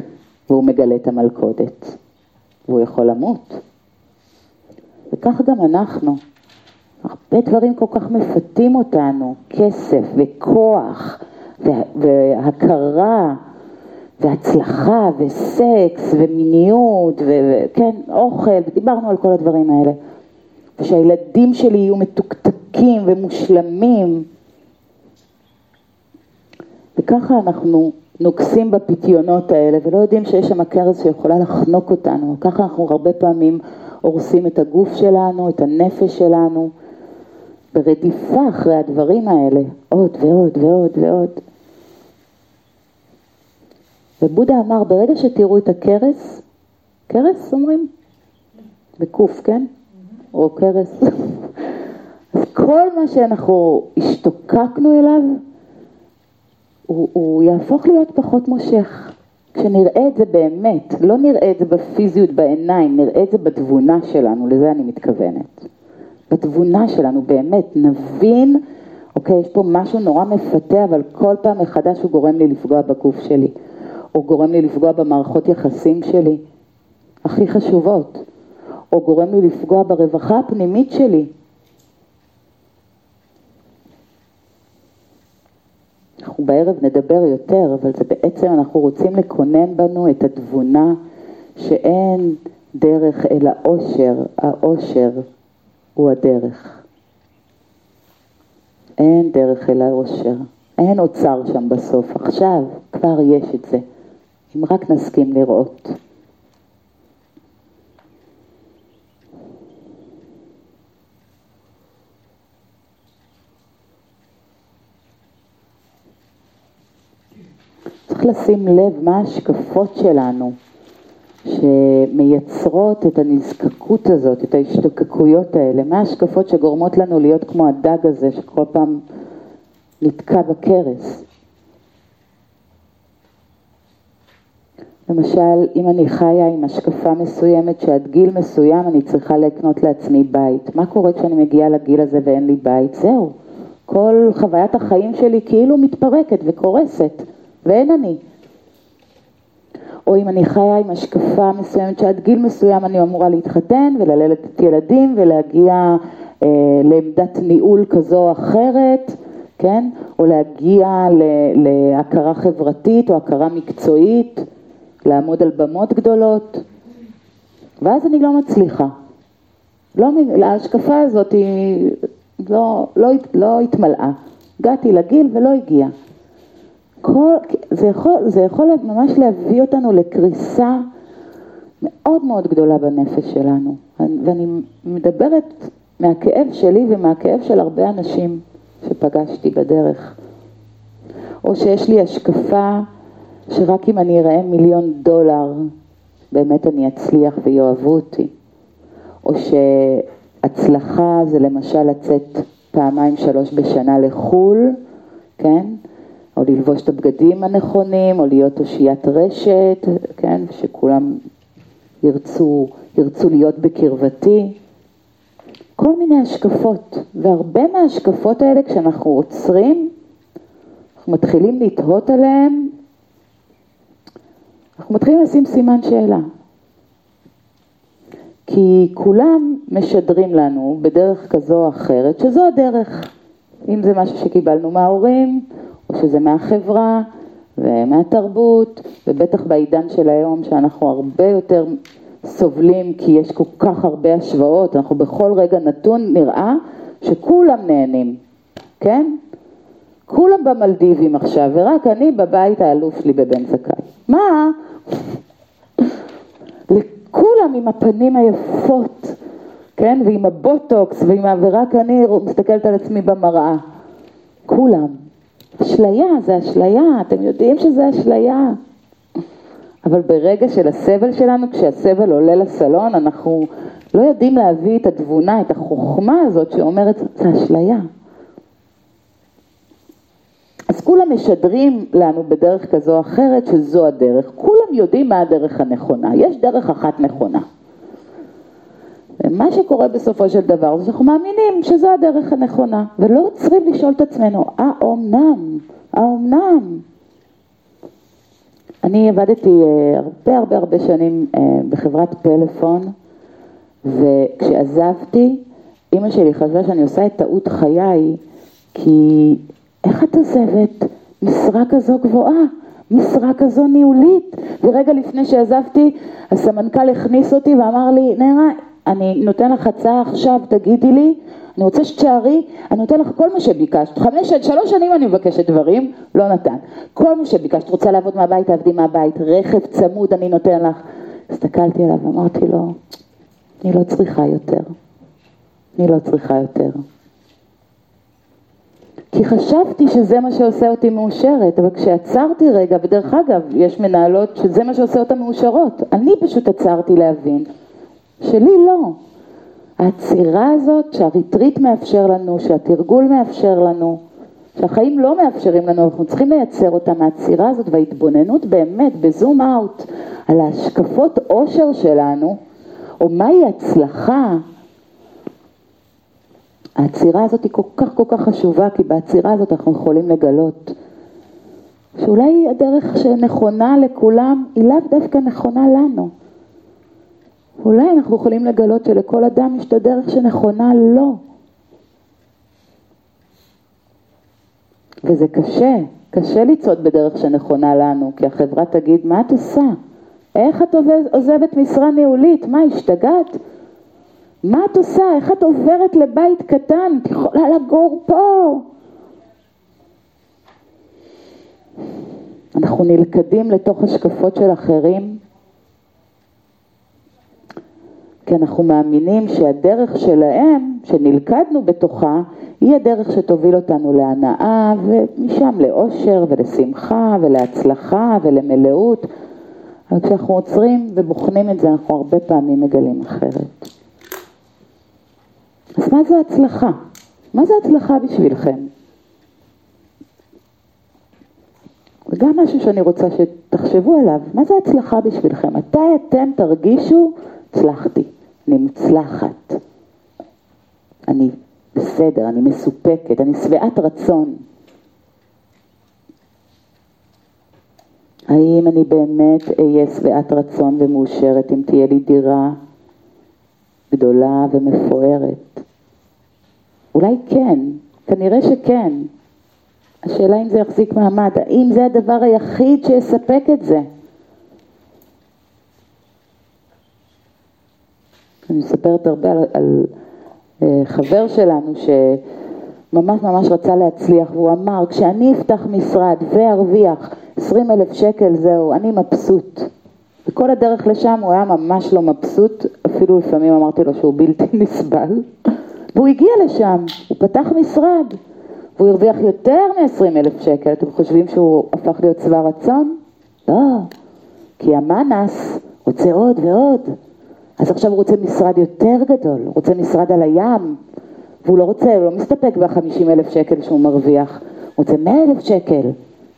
והוא מגלה את המלכודת, והוא יכול למות. וכך גם אנחנו. הרבה דברים כל כך מפתים אותנו, כסף וכוח והכרה והצלחה וסקס ומיניות וכן, אוכל, דיברנו על כל הדברים האלה. ושהילדים שלי יהיו מתוקתקים ומושלמים. וככה אנחנו נוגסים בפיתיונות האלה ולא יודעים שיש שם כרס שיכולה לחנוק אותנו. ככה אנחנו הרבה פעמים הורסים את הגוף שלנו, את הנפש שלנו. ברדיפה אחרי הדברים האלה, עוד ועוד ועוד ועוד. ובודה אמר, ברגע שתראו את הכרס, כרס אומרים? בקוף, כן? או כרס. אז כל מה שאנחנו השתוקקנו אליו, הוא, הוא יהפוך להיות פחות מושך. כשנראה את זה באמת, לא נראה את זה בפיזיות בעיניים, נראה את זה בתבונה שלנו, לזה אני מתכוונת. בתבונה שלנו, באמת, נבין, אוקיי, יש פה משהו נורא מפתה, אבל כל פעם מחדש הוא גורם לי לפגוע בגוף שלי, או גורם לי לפגוע במערכות יחסים שלי, הכי חשובות, או גורם לי לפגוע ברווחה הפנימית שלי. אנחנו בערב נדבר יותר, אבל זה בעצם, אנחנו רוצים לקונן בנו את התבונה שאין דרך אל האושר, האושר הוא הדרך. אין דרך אל האושר, אין אוצר שם בסוף, עכשיו כבר יש את זה, אם רק נסכים לראות. צריך לשים לב מה ההשקפות שלנו. שמייצרות את הנזקקות הזאת, את ההשתוקקויות האלה, מה ההשקפות שגורמות לנו להיות כמו הדג הזה שכל פעם נתקע בכרס. למשל, אם אני חיה עם השקפה מסוימת שעד גיל מסוים אני צריכה לקנות לעצמי בית, מה קורה כשאני מגיעה לגיל הזה ואין לי בית? זהו, כל חוויית החיים שלי כאילו מתפרקת וקורסת, ואין אני. או אם אני חיה עם השקפה מסוימת שעד גיל מסוים אני אמורה להתחתן וללדת ילדים ולהגיע אה, לעמדת ניהול כזו או אחרת, כן? או להגיע ל- להכרה חברתית או הכרה מקצועית, לעמוד על במות גדולות, ואז אני לא מצליחה. לא, ההשקפה הזאת היא לא, לא, לא התמלאה. הגעתי לגיל ולא הגיעה. כל, זה, יכול, זה יכול ממש להביא אותנו לקריסה מאוד מאוד גדולה בנפש שלנו, ואני מדברת מהכאב שלי ומהכאב של הרבה אנשים שפגשתי בדרך. או שיש לי השקפה שרק אם אני אראה מיליון דולר, באמת אני אצליח ויאהבו אותי. או שהצלחה זה למשל לצאת פעמיים שלוש בשנה לחו"ל, כן? או ללבוש את הבגדים הנכונים, או להיות אושיית רשת, כן? שכולם ירצו, ירצו להיות בקרבתי. כל מיני השקפות, והרבה מההשקפות האלה כשאנחנו עוצרים, אנחנו מתחילים לתהות עליהן, אנחנו מתחילים לשים סימן שאלה. כי כולם משדרים לנו בדרך כזו או אחרת שזו הדרך. אם זה משהו שקיבלנו מההורים, שזה מהחברה ומהתרבות, ובטח בעידן של היום שאנחנו הרבה יותר סובלים כי יש כל כך הרבה השוואות, אנחנו בכל רגע נתון נראה שכולם נהנים, כן? כולם במלדיבים עכשיו, ורק אני בבית האלוף שלי בבן זכאי. מה? לכולם עם הפנים היפות, כן? ועם הבוטוקס, ועם ה... ורק אני מסתכלת על עצמי במראה. כולם. אשליה, זה אשליה, אתם יודעים שזה אשליה. אבל ברגע של הסבל שלנו, כשהסבל עולה לסלון, אנחנו לא יודעים להביא את התבונה, את החוכמה הזאת שאומרת, זה אשליה. אז כולם משדרים לנו בדרך כזו או אחרת שזו הדרך. כולם יודעים מה הדרך הנכונה. יש דרך אחת נכונה. ומה שקורה בסופו של דבר זה שאנחנו מאמינים שזו הדרך הנכונה, ולא עוצרים לשאול את עצמנו, האומנם? האומנם? אני עבדתי אה, הרבה הרבה הרבה שנים אה, בחברת פלאפון, וכשעזבתי, אימא שלי חשבה שאני עושה את טעות חיי, כי איך את עוזבת משרה כזו גבוהה, משרה כזו ניהולית? ורגע לפני שעזבתי, הסמנכ"ל הכניס אותי ואמר לי, נערה, אני נותן לך הצעה עכשיו, תגידי לי, אני רוצה שתשארי, אני נותן לך כל מה שביקשת, חמש, שלוש שנים אני מבקשת דברים, לא נתן. כל מה שביקשת, רוצה לעבוד מהבית, תעבדי מהבית, רכב צמוד אני נותן לך. הסתכלתי עליו ואמרתי לו, אני לא צריכה יותר, אני לא צריכה יותר. כי חשבתי שזה מה שעושה אותי מאושרת, אבל כשעצרתי רגע, ודרך אגב, יש מנהלות שזה מה שעושה אותן מאושרות, אני פשוט עצרתי להבין שלי לא. העצירה הזאת שהריטריט מאפשר לנו, שהתרגול מאפשר לנו, שהחיים לא מאפשרים לנו, אנחנו צריכים לייצר אותה מהעצירה הזאת וההתבוננות באמת בזום אאוט על ההשקפות עושר שלנו, או מהי הצלחה, העצירה הזאת היא כל כך כל כך חשובה, כי בעצירה הזאת אנחנו יכולים לגלות שאולי הדרך שנכונה לכולם היא לאו דווקא נכונה לנו. אולי אנחנו יכולים לגלות שלכל אדם יש את הדרך שנכונה לו. וזה קשה, קשה לצעוד בדרך שנכונה לנו, כי החברה תגיד, מה את עושה? איך את עוזבת משרה ניהולית? מה, השתגעת? מה את עושה? איך את עוברת לבית קטן? את יכולה לגור פה. אנחנו נלכדים לתוך השקפות של אחרים, כי אנחנו מאמינים שהדרך שלהם, שנלכדנו בתוכה, היא הדרך שתוביל אותנו להנאה ומשם לאושר ולשמחה ולהצלחה ולמלאות. אבל כשאנחנו עוצרים ובוחנים את זה, אנחנו הרבה פעמים מגלים אחרת. אז מה זה הצלחה? מה זה הצלחה בשבילכם? וגם משהו שאני רוצה שתחשבו עליו, מה זה הצלחה בשבילכם? מתי אתם תרגישו הצלחתי, אני מוצלחת, אני בסדר, אני מסופקת, אני שבעת רצון. האם אני באמת אהיה שבעת רצון ומאושרת אם תהיה לי דירה גדולה ומפוארת? אולי כן, כנראה שכן. השאלה אם זה יחזיק מעמד, האם זה הדבר היחיד שיספק את זה? אני מספרת הרבה על, על uh, חבר שלנו שממש ממש רצה להצליח והוא אמר כשאני אפתח משרד וארוויח 20 אלף שקל זהו, אני מבסוט. וכל הדרך לשם הוא היה ממש לא מבסוט, אפילו לפעמים אמרתי לו שהוא בלתי נסבל, והוא הגיע לשם, הוא פתח משרד, והוא הרוויח יותר מ-20 אלף שקל, אתם חושבים שהוא הפך להיות שבע רצון? לא, כי המאנס רוצה עוד ועוד, אז עכשיו הוא רוצה משרד יותר גדול, הוא רוצה משרד על הים, והוא לא רוצה, הוא לא מסתפק ב-50 אלף שקל שהוא מרוויח, הוא רוצה 100 אלף שקל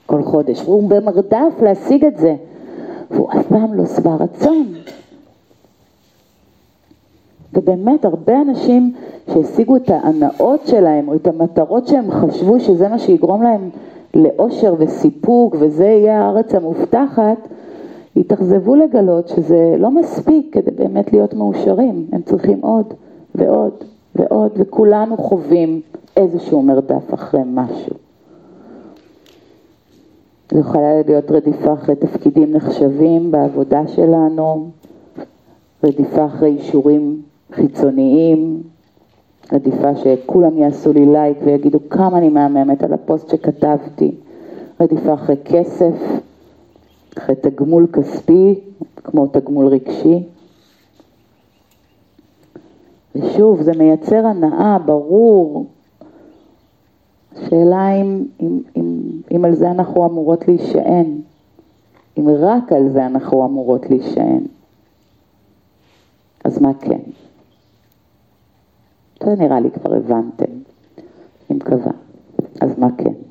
כל חודש, והוא במרדף להשיג את זה, והוא אף פעם לא שבע רצון. ובאמת הרבה אנשים שהשיגו את ההנאות שלהם או את המטרות שהם חשבו שזה מה שיגרום להם לאושר וסיפוק וזה יהיה הארץ המובטחת, התאכזבו לגלות שזה לא מספיק כדי באמת להיות מאושרים, הם צריכים עוד ועוד ועוד, וכולנו חווים איזשהו מרדף אחרי משהו. זו יכולה להיות רדיפה אחרי תפקידים נחשבים בעבודה שלנו, רדיפה אחרי אישורים חיצוניים, רדיפה שכולם יעשו לי לייק ויגידו כמה אני מהממת על הפוסט שכתבתי, רדיפה אחרי כסף, תגמול כספי, כמו תגמול רגשי. ושוב, זה מייצר הנאה, ברור. השאלה אם, אם, אם, אם על זה אנחנו אמורות להישען, אם רק על זה אנחנו אמורות להישען, אז מה כן? זה נראה לי כבר הבנתם, אני מקווה. אז מה כן?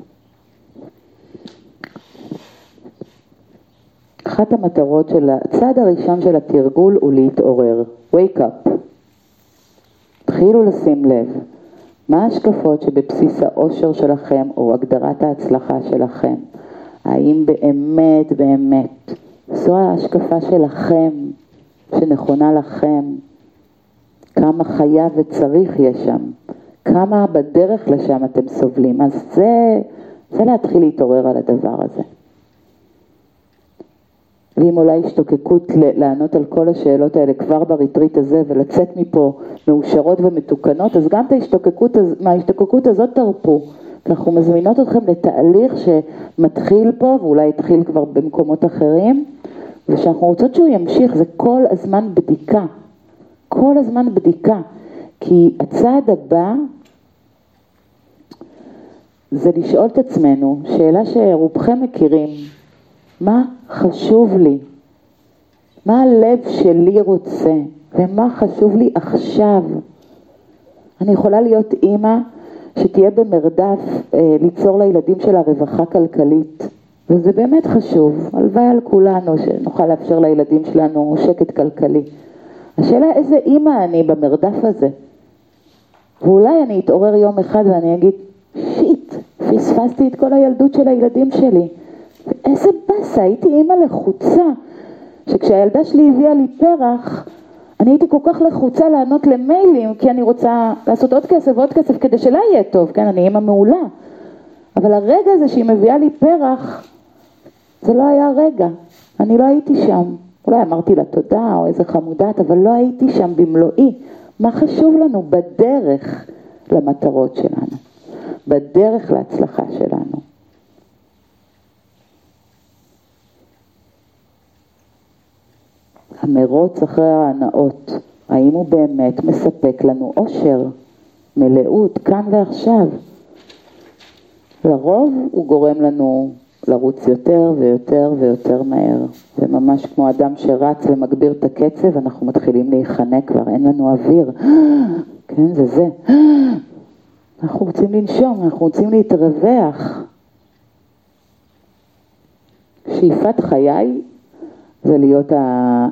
אחת המטרות של הצעד הראשון של התרגול הוא להתעורר, wake up. תתחילו לשים לב מה ההשקפות שבבסיס האושר שלכם או הגדרת ההצלחה שלכם. האם באמת באמת זו ההשקפה שלכם, שנכונה לכם, כמה חייב וצריך יש שם, כמה בדרך לשם אתם סובלים. אז זה, זה להתחיל להתעורר על הדבר הזה. ואם אולי השתוקקות לענות על כל השאלות האלה כבר בריטריט הזה ולצאת מפה מאושרות ומתוקנות, אז גם ההשתוקקות, מההשתוקקות הזאת תרפו. אנחנו מזמינות אתכם לתהליך שמתחיל פה ואולי יתחיל כבר במקומות אחרים, ושאנחנו רוצות שהוא ימשיך, זה כל הזמן בדיקה. כל הזמן בדיקה. כי הצעד הבא זה לשאול את עצמנו, שאלה שרובכם מכירים, מה חשוב לי, מה הלב שלי רוצה ומה חשוב לי עכשיו. אני יכולה להיות אימא שתהיה במרדף אה, ליצור לילדים שלה רווחה כלכלית, וזה באמת חשוב, הלוואי על כולנו שנוכל לאפשר לילדים שלנו שקט כלכלי. השאלה איזה אימא אני במרדף הזה. ואולי אני אתעורר יום אחד ואני אגיד, שיט, פספסתי את כל הילדות של הילדים שלי. ואיזה באסה, הייתי אימא לחוצה, שכשהילדה שלי הביאה לי פרח, אני הייתי כל כך לחוצה לענות למיילים, כי אני רוצה לעשות עוד כסף ועוד כסף כדי שלה יהיה טוב, כן, אני אימא מעולה. אבל הרגע הזה שהיא מביאה לי פרח, זה לא היה רגע, אני לא הייתי שם. אולי אמרתי לה תודה או איזה חמודת, אבל לא הייתי שם במלואי. מה חשוב לנו בדרך למטרות שלנו, בדרך להצלחה שלנו. המרוץ אחרי ההנאות, האם הוא באמת מספק לנו אושר, מלאות, כאן ועכשיו? לרוב הוא גורם לנו לרוץ יותר ויותר ויותר מהר, וממש כמו אדם שרץ ומגביר את הקצב, אנחנו מתחילים להיחנק כבר, אין לנו אוויר, כן, זה זה. אנחנו רוצים לנשום, אנחנו רוצים להתרווח. שאיפת חיי זה להיות, ה,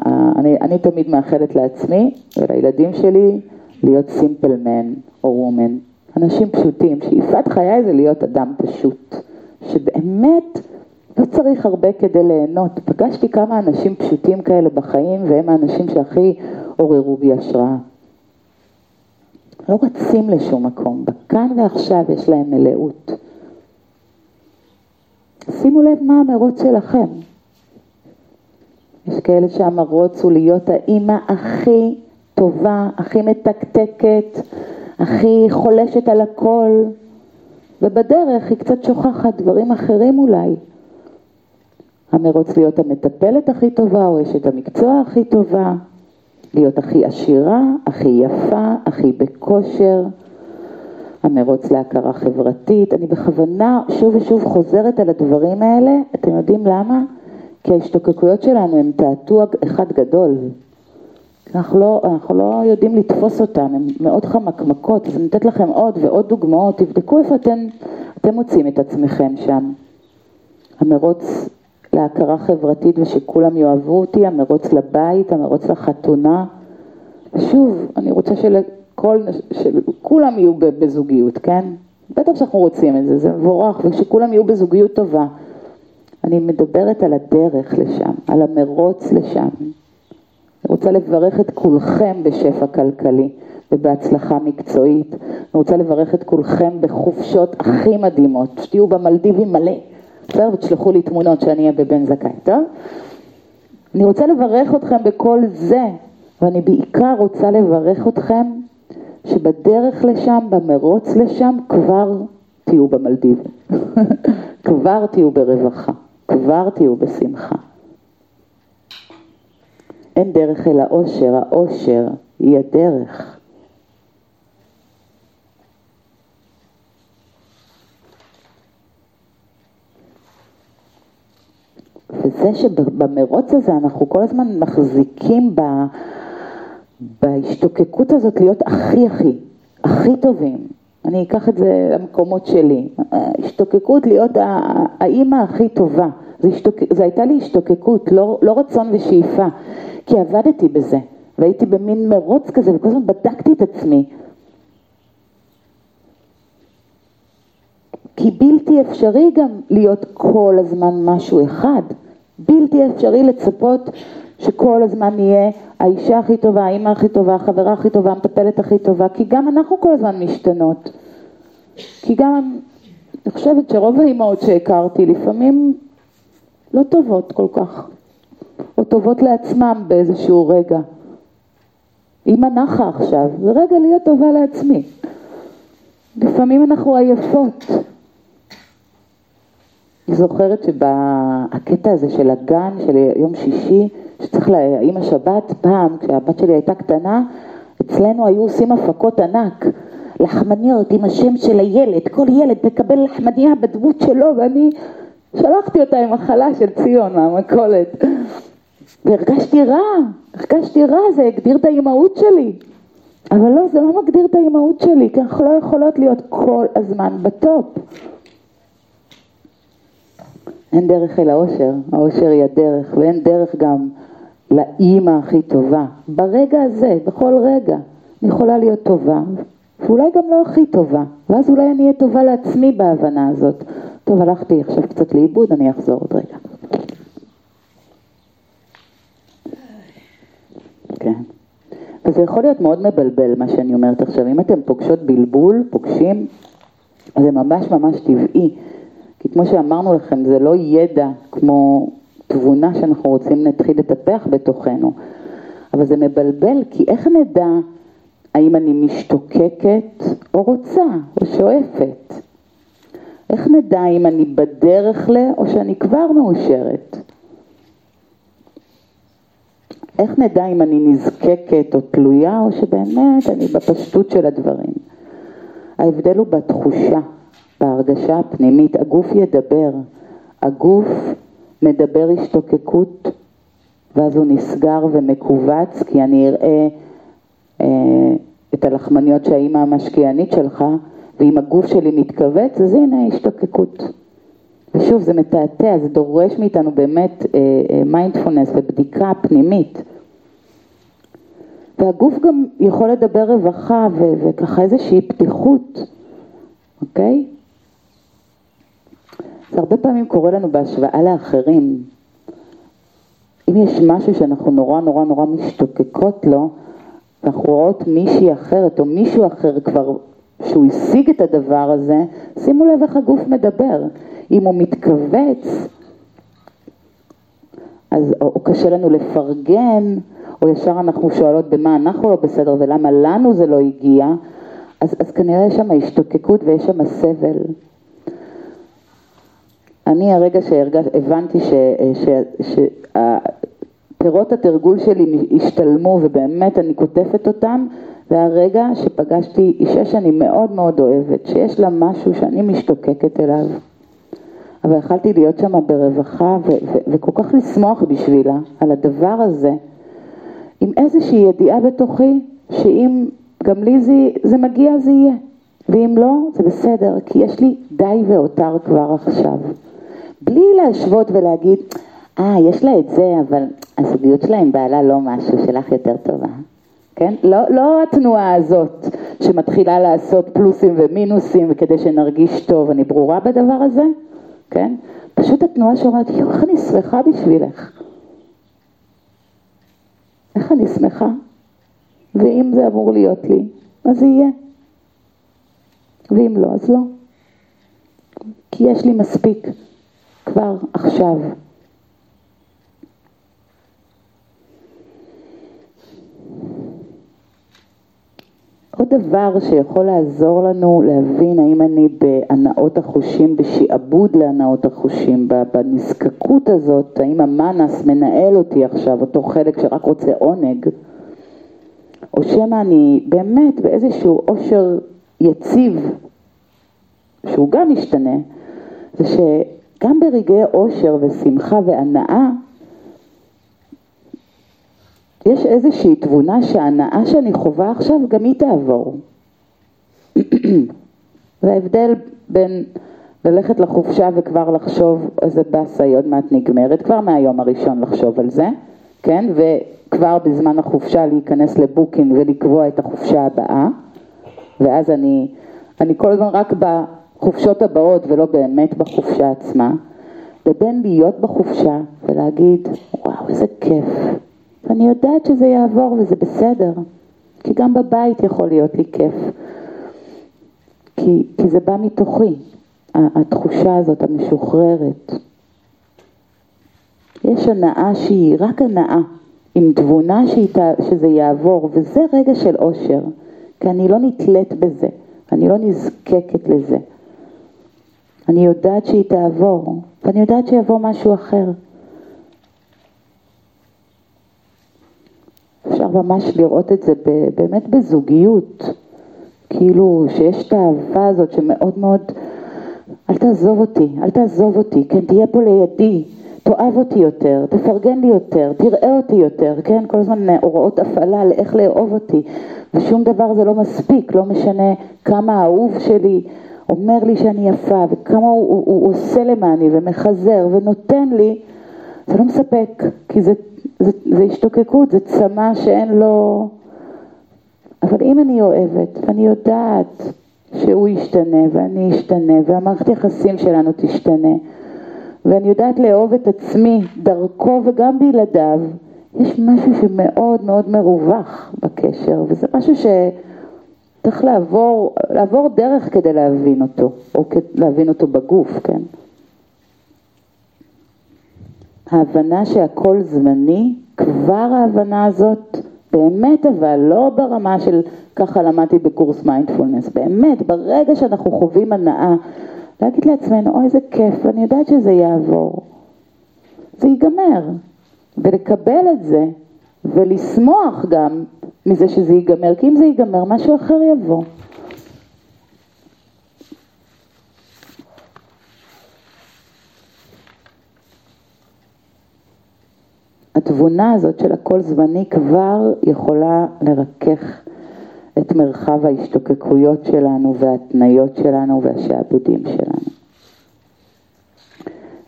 ה, אני, אני תמיד מאחלת לעצמי ולילדים שלי להיות סימפל מן או וומן, אנשים פשוטים, שאיפת חיי זה להיות אדם פשוט, שבאמת לא צריך הרבה כדי ליהנות. פגשתי כמה אנשים פשוטים כאלה בחיים והם האנשים שהכי עוררו בי השראה. לא רצים לשום מקום, בכאן ועכשיו יש להם מלאות. שימו לב מה המרוץ שלכם. יש כאלה שהמרוץ הוא להיות האימא הכי טובה, הכי מתקתקת, הכי חולשת על הכל, ובדרך היא קצת שוכחת דברים אחרים אולי. המרוץ להיות המטפלת הכי טובה או אשת המקצוע הכי טובה, להיות הכי עשירה, הכי יפה, הכי בכושר, המרוץ להכרה חברתית. אני בכוונה שוב ושוב חוזרת על הדברים האלה, אתם יודעים למה? כי ההשתוקקויות שלנו הן תעתוע אחד גדול. אנחנו לא, אנחנו לא יודעים לתפוס אותן, הן מאוד חמקמקות, אז אני אתן לכם עוד ועוד דוגמאות, תבדקו איפה אתם, אתם מוצאים את עצמכם שם. המרוץ להכרה חברתית ושכולם יאהבו אותי, המרוץ לבית, המרוץ לחתונה. ושוב, אני רוצה שלכל, שכולם יהיו בזוגיות, כן? בטח שאנחנו רוצים את זה, זה מבורך, ושכולם יהיו בזוגיות טובה. אני מדברת על הדרך לשם, על המרוץ לשם. אני רוצה לברך את כולכם בשפע כלכלי ובהצלחה מקצועית. אני רוצה לברך את כולכם בחופשות הכי מדהימות, שתהיו במלדיבים מלא. בסדר? ותשלחו לי תמונות שאני אהיה בבן זכאי, טוב? אני רוצה לברך אתכם בכל זה, ואני בעיקר רוצה לברך אתכם שבדרך לשם, במרוץ לשם, כבר תהיו במלדיבים. כבר תהיו ברווחה, כבר תהיו בשמחה. אין דרך אל האושר, האושר היא הדרך. וזה שבמרוץ הזה אנחנו כל הזמן מחזיקים ב... בהשתוקקות הזאת להיות הכי הכי, הכי טובים. אני אקח את זה למקומות שלי. השתוקקות להיות האימא הכי טובה. זו, השתוק... זו הייתה לי השתוקקות, לא, לא רצון ושאיפה. כי עבדתי בזה, והייתי במין מרוץ כזה, וכל הזמן בדקתי את עצמי. כי בלתי אפשרי גם להיות כל הזמן משהו אחד. בלתי אפשרי לצפות שכל הזמן נהיה האישה הכי טובה, האימא הכי טובה, החברה הכי טובה, המטפלת הכי טובה, כי גם אנחנו כל הזמן משתנות. כי גם, אני חושבת שרוב האימהות שהכרתי לפעמים לא טובות כל כך. או טובות לעצמם באיזשהו רגע. אימא נחה עכשיו, זה רגע להיות טובה לעצמי. לפעמים אנחנו עייפות. אני זוכרת שבקטע הזה של הגן, של יום שישי, שצריך עם השבת, פעם, כשהבת שלי הייתה קטנה, אצלנו היו עושים הפקות ענק. לחמניות עם השם של הילד, כל ילד מקבל לחמניה בדמות שלו ואני שלחתי אותה עם החלה של ציון מהמכולת. והרגשתי רע, הרגשתי רע, זה הגדיר את האימהות שלי. אבל לא, זה לא מגדיר את האימהות שלי, כי אנחנו לא יכולות להיות כל הזמן בטופ. אין דרך אל האושר, האושר היא הדרך, ואין דרך גם לאימא הכי טובה. ברגע הזה, בכל רגע, אני יכולה להיות טובה, ואולי גם לא הכי טובה, ואז אולי אני אהיה טובה לעצמי בהבנה הזאת. טוב, הלכתי עכשיו קצת לאיבוד, אני אחזור עוד רגע. כן. וזה יכול להיות מאוד מבלבל מה שאני אומרת עכשיו. אם אתם פוגשות בלבול, פוגשים, זה ממש ממש טבעי. כי כמו שאמרנו לכם, זה לא ידע כמו תבונה שאנחנו רוצים להתחיל לטפח בתוכנו. אבל זה מבלבל, כי איך נדע האם אני משתוקקת או רוצה או שואפת? איך נדע אם אני בדרך ל... או שאני כבר מאושרת? איך נדע אם אני נזקקת או תלויה או שבאמת אני בפשטות של הדברים? ההבדל הוא בתחושה, בהרגשה הפנימית. הגוף ידבר, הגוף מדבר השתוקקות ואז הוא נסגר ומכווץ כי אני אראה אה, את הלחמניות שהאימא המשקיענית שלך ואם הגוף שלי מתכווץ אז הנה השתוקקות. ושוב, זה מתעתע, זה דורש מאיתנו באמת מיינדפולנס אה, אה, ובדיקה פנימית. והגוף גם יכול לדבר רווחה ו- וככה איזושהי פתיחות, אוקיי? זה הרבה פעמים קורה לנו בהשוואה לאחרים. אם יש משהו שאנחנו נורא נורא נורא משתוקקות לו, ואנחנו רואות מישהי אחרת או מישהו אחר כבר, שהוא השיג את הדבר הזה, שימו לב איך הגוף מדבר. אם הוא מתכווץ, אז או, או קשה לנו לפרגן, או ישר אנחנו שואלות במה אנחנו לא בסדר ולמה לנו זה לא הגיע, אז, אז כנראה יש שם השתוקקות ויש שם סבל. אני הרגע שהבנתי שפירות התרגול שלי השתלמו ובאמת אני כותפת אותם, זה הרגע שפגשתי אישה שאני מאוד מאוד אוהבת, שיש לה משהו שאני משתוקקת אליו. אבל יכלתי להיות שם ברווחה וכל כך לשמוח בשבילה על הדבר הזה, עם איזושהי ידיעה בתוכי שאם גם לי זה, זה מגיע זה יהיה, ואם לא זה בסדר, כי יש לי די והותר כבר עכשיו. בלי להשוות ולהגיד, אה, ah, יש לה את זה, אבל הזוגיות שלה עם בעלה לא משהו, שלך יותר טובה. כן? לא, לא התנועה הזאת שמתחילה לעשות פלוסים ומינוסים וכדי שנרגיש טוב, אני ברורה בדבר הזה? כן? פשוט התנועה שאומרת, יואו, איך אני שמחה בשבילך. איך אני שמחה. ואם זה אמור להיות לי, אז יהיה. ואם לא, אז לא. כי יש לי מספיק כבר עכשיו. עוד דבר שיכול לעזור לנו להבין האם אני בהנאות החושים, בשעבוד להנאות החושים, בנזקקות הזאת, האם המאנס מנהל אותי עכשיו, אותו חלק שרק רוצה עונג, או שמא אני באמת באיזשהו עושר יציב, שהוא גם משתנה, זה שגם ברגעי עושר ושמחה והנאה, יש איזושהי תבונה שההנאה שאני חווה עכשיו גם היא תעבור. זה ההבדל בין ללכת לחופשה וכבר לחשוב איזה באסה היא עוד מעט נגמרת, כבר מהיום הראשון לחשוב על זה, כן? וכבר בזמן החופשה להיכנס לבוקינג ולקבוע את החופשה הבאה, ואז אני, אני כל הזמן רק בחופשות הבאות ולא באמת בחופשה עצמה, לבין להיות בחופשה ולהגיד, וואו איזה כיף, ואני יודעת שזה יעבור וזה בסדר, כי גם בבית יכול להיות לי כיף, כי, כי זה בא מתוכי, התחושה הזאת המשוחררת. יש הנאה שהיא רק הנאה, עם תבונה שאיתה, שזה יעבור, וזה רגע של אושר, כי אני לא נתלית בזה, אני לא נזקקת לזה. אני יודעת שהיא תעבור, ואני יודעת שיבוא משהו אחר. אפשר ממש לראות את זה באמת בזוגיות, כאילו שיש את האהבה הזאת שמאוד מאוד, אל תעזוב אותי, אל תעזוב אותי, כן, תהיה פה לידי, תאהב אותי יותר, תפרגן לי יותר, תראה אותי יותר, כן, כל הזמן הוראות הפעלה לאיך לאהוב אותי, ושום דבר זה לא מספיק, לא משנה כמה האהוב שלי אומר לי שאני יפה, וכמה הוא, הוא, הוא עושה למעני ומחזר ונותן לי, זה לא מספק, כי זה זה, השתוקקות, זה צמא שאין לו... אבל אם אני אוהבת ואני יודעת שהוא ישתנה ואני אשתנה והמערכת יחסים שלנו תשתנה ואני יודעת לאהוב את עצמי דרכו וגם בלעדיו, יש משהו שמאוד מאוד מרווח בקשר וזה משהו שצריך לעבור, לעבור דרך כדי להבין אותו, או להבין אותו בגוף, כן? ההבנה שהכל זמני, כבר ההבנה הזאת, באמת אבל, לא ברמה של ככה למדתי בקורס מיינדפולנס, באמת, ברגע שאנחנו חווים הנאה, להגיד לעצמנו, אוי איזה כיף, ואני יודעת שזה יעבור. זה ייגמר. ולקבל את זה, ולשמוח גם מזה שזה ייגמר, כי אם זה ייגמר, משהו אחר יבוא. התבונה הזאת של הכל זמני כבר יכולה לרכך את מרחב ההשתוקקויות שלנו וההתניות שלנו והשעבודים שלנו.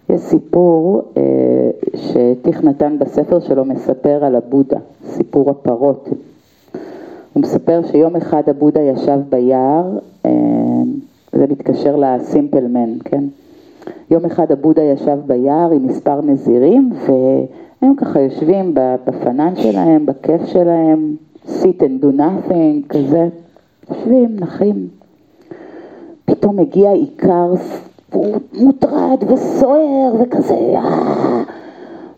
יש סיפור אה, שטיך נתן בספר שלו מספר על הבודה, סיפור הפרות. הוא מספר שיום אחד הבודה ישב ביער, אה, זה מתקשר לסימפלמן, כן? יום אחד הבודה ישב ביער עם מספר נזירים ו... הם ככה יושבים בפנן שלהם, בכיף שלהם, sit and do nothing, כזה, יושבים, נחים. פתאום מגיע עיקר, והוא מוטרד וסוער וכזה, אה.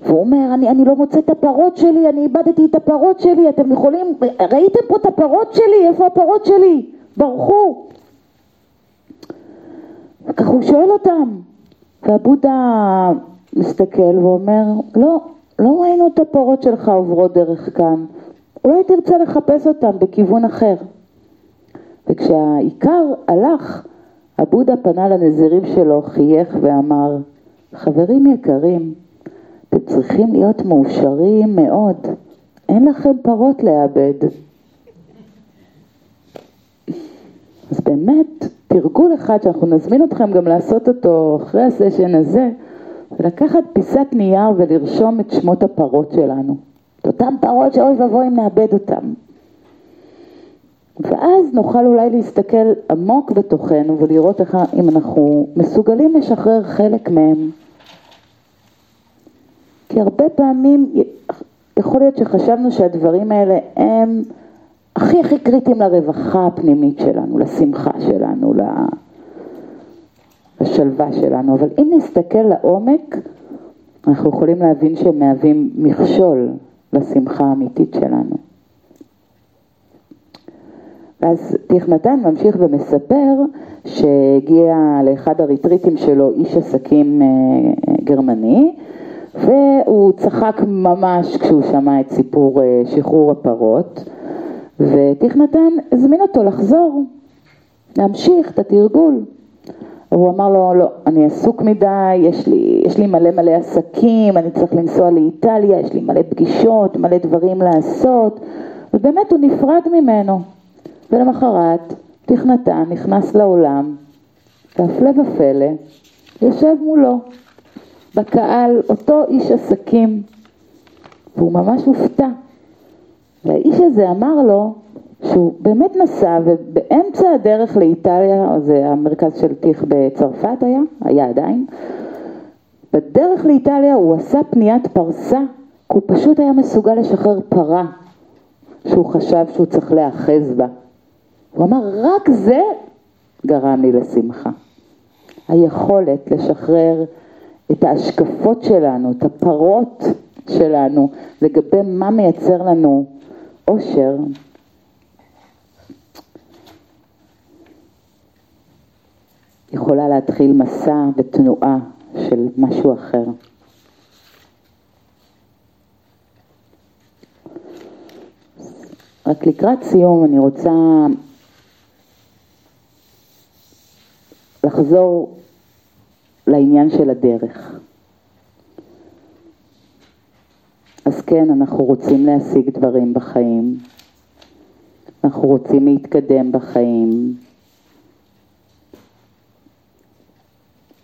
והוא אומר, אני, אני לא מוצא את הפרות שלי, אני איבדתי את הפרות שלי, אתם יכולים, ראיתם פה את הפרות שלי, איפה הפרות שלי? ברחו. וככה הוא שואל אותם, והבודה מסתכל ואומר, לא, לא ראינו את הפרות שלך עוברות דרך כאן, אולי תרצה לחפש אותם בכיוון אחר. וכשהעיקר הלך, הבודה פנה לנזירים שלו, חייך ואמר, חברים יקרים, אתם צריכים להיות מאושרים מאוד, אין לכם פרות לאבד. אז באמת, תרגול אחד שאנחנו נזמין אתכם גם לעשות אותו אחרי הסשן הזה, זה לקחת פיסת נייר ולרשום את שמות הפרות שלנו. את אותן פרות שאוי ואבוי אם נאבד אותן. ואז נוכל אולי להסתכל עמוק בתוכנו ולראות איך אם אנחנו מסוגלים לשחרר חלק מהם. כי הרבה פעמים יכול להיות שחשבנו שהדברים האלה הם הכי הכי קריטיים לרווחה הפנימית שלנו, לשמחה שלנו, לשלווה שלנו, אבל אם נסתכל לעומק, אנחנו יכולים להבין שהם מהווים מכשול לשמחה האמיתית שלנו. ואז תכנתן ממשיך ומספר שהגיע לאחד הריטריטים שלו איש עסקים אה, גרמני והוא צחק ממש כשהוא שמע את סיפור אה, שחרור הפרות ותכנתן הזמין אותו לחזור, להמשיך את התרגול. הוא אמר לו, לא, אני עסוק מדי, יש לי, יש לי מלא מלא עסקים, אני צריך לנסוע לאיטליה, יש לי מלא פגישות, מלא דברים לעשות, ובאמת הוא נפרד ממנו. ולמחרת תכנתן נכנס לעולם, והפלא ופלא, יושב מולו בקהל אותו איש עסקים, והוא ממש הופתע. והאיש הזה אמר לו שהוא באמת נסע ובאמצע הדרך לאיטליה, זה המרכז של טיך בצרפת היה, היה עדיין, בדרך לאיטליה הוא עשה פניית פרסה, כי הוא פשוט היה מסוגל לשחרר פרה שהוא חשב שהוא צריך להאחז בה. הוא אמר, רק זה גרם לי לשמחה. היכולת לשחרר את ההשקפות שלנו, את הפרות שלנו, לגבי מה מייצר לנו אושר, יכולה להתחיל מסע ותנועה של משהו אחר. רק לקראת סיום אני רוצה לחזור לעניין של הדרך. אז כן, אנחנו רוצים להשיג דברים בחיים, אנחנו רוצים להתקדם בחיים,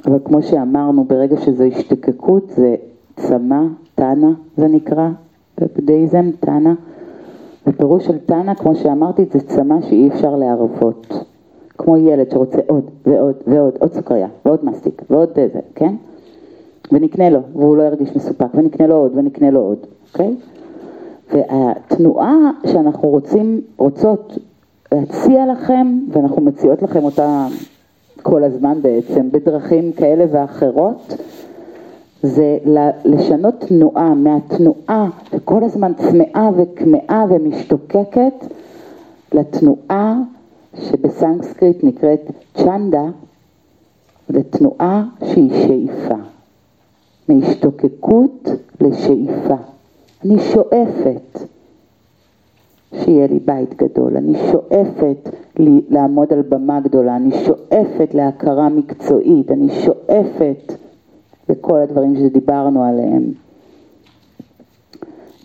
אבל כמו שאמרנו, ברגע שזו השתקקות זה צמא, תנא זה נקרא, בבודהיזם, תנא, ופירוש של תנא, כמו שאמרתי, זה צמא שאי אפשר להרוות. כמו ילד שרוצה עוד ועוד ועוד, עוד סוכריה ועוד מסטיק ועוד זה, כן? ונקנה לו, והוא לא ירגיש מסופק, ונקנה לו עוד ונקנה לו עוד, אוקיי? והתנועה שאנחנו רוצים, רוצות להציע לכם, ואנחנו מציעות לכם אותה כל הזמן בעצם, בדרכים כאלה ואחרות, זה לשנות תנועה, מהתנועה שכל הזמן צמאה וכמאה ומשתוקקת, לתנועה שבסנסקריט נקראת צ'נדה, לתנועה שהיא שאיפה, מהשתוקקות לשאיפה. אני שואפת שיהיה לי בית גדול, אני שואפת לי, לעמוד על במה גדולה, אני שואפת להכרה מקצועית, אני שואפת לכל הדברים שדיברנו עליהם.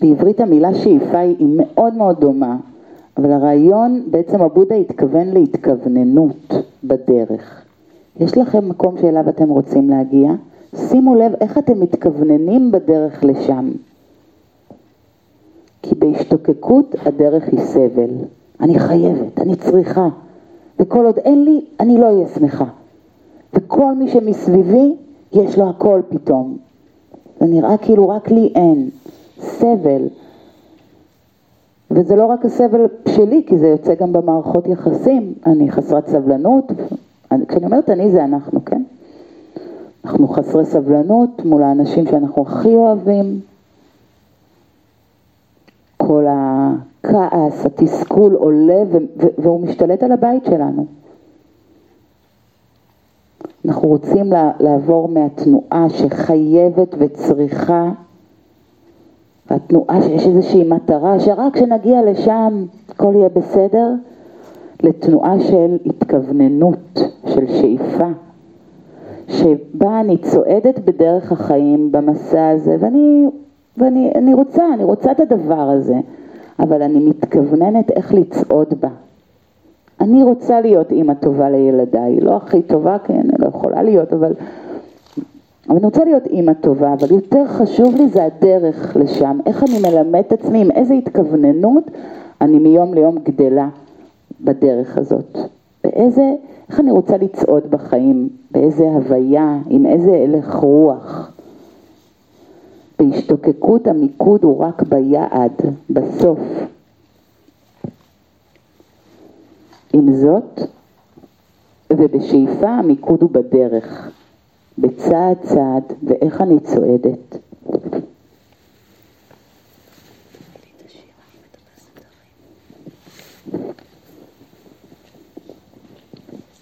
בעברית המילה שאיפה היא מאוד מאוד דומה, אבל הרעיון, בעצם הבודה התכוון להתכווננות בדרך. יש לכם מקום שאליו אתם רוצים להגיע? שימו לב איך אתם מתכווננים בדרך לשם. כי בהשתוקקות הדרך היא סבל. אני חייבת, אני צריכה, וכל עוד אין לי, אני לא אהיה שמחה. וכל מי שמסביבי, יש לו הכל פתאום. זה נראה כאילו רק לי אין. סבל. וזה לא רק הסבל שלי, כי זה יוצא גם במערכות יחסים. אני חסרת סבלנות, כשאני אומרת אני זה אנחנו, כן? אנחנו חסרי סבלנות מול האנשים שאנחנו הכי אוהבים. כל הכעס, התסכול עולה והוא משתלט על הבית שלנו. אנחנו רוצים לעבור מהתנועה שחייבת וצריכה, והתנועה שיש איזושהי מטרה שרק כשנגיע לשם הכל יהיה בסדר, לתנועה של התכווננות, של שאיפה, שבה אני צועדת בדרך החיים במסע הזה, ואני, ואני אני רוצה, אני רוצה את הדבר הזה, אבל אני מתכווננת איך לצעוד בה. אני רוצה להיות אימא טובה לילדיי, לא הכי טובה, כן, לא יכולה להיות, אבל, אבל אני רוצה להיות אימא טובה, אבל יותר חשוב לי זה הדרך לשם, איך אני מלמד את עצמי, עם איזה התכווננות אני מיום ליום גדלה בדרך הזאת, באיזה, איך אני רוצה לצעוד בחיים, באיזה הוויה, עם איזה הלך רוח. בהשתוקקות המיקוד הוא רק ביעד, בסוף. עם זאת, ובשאיפה המיקוד הוא בדרך, בצעד צעד, ואיך אני צועדת.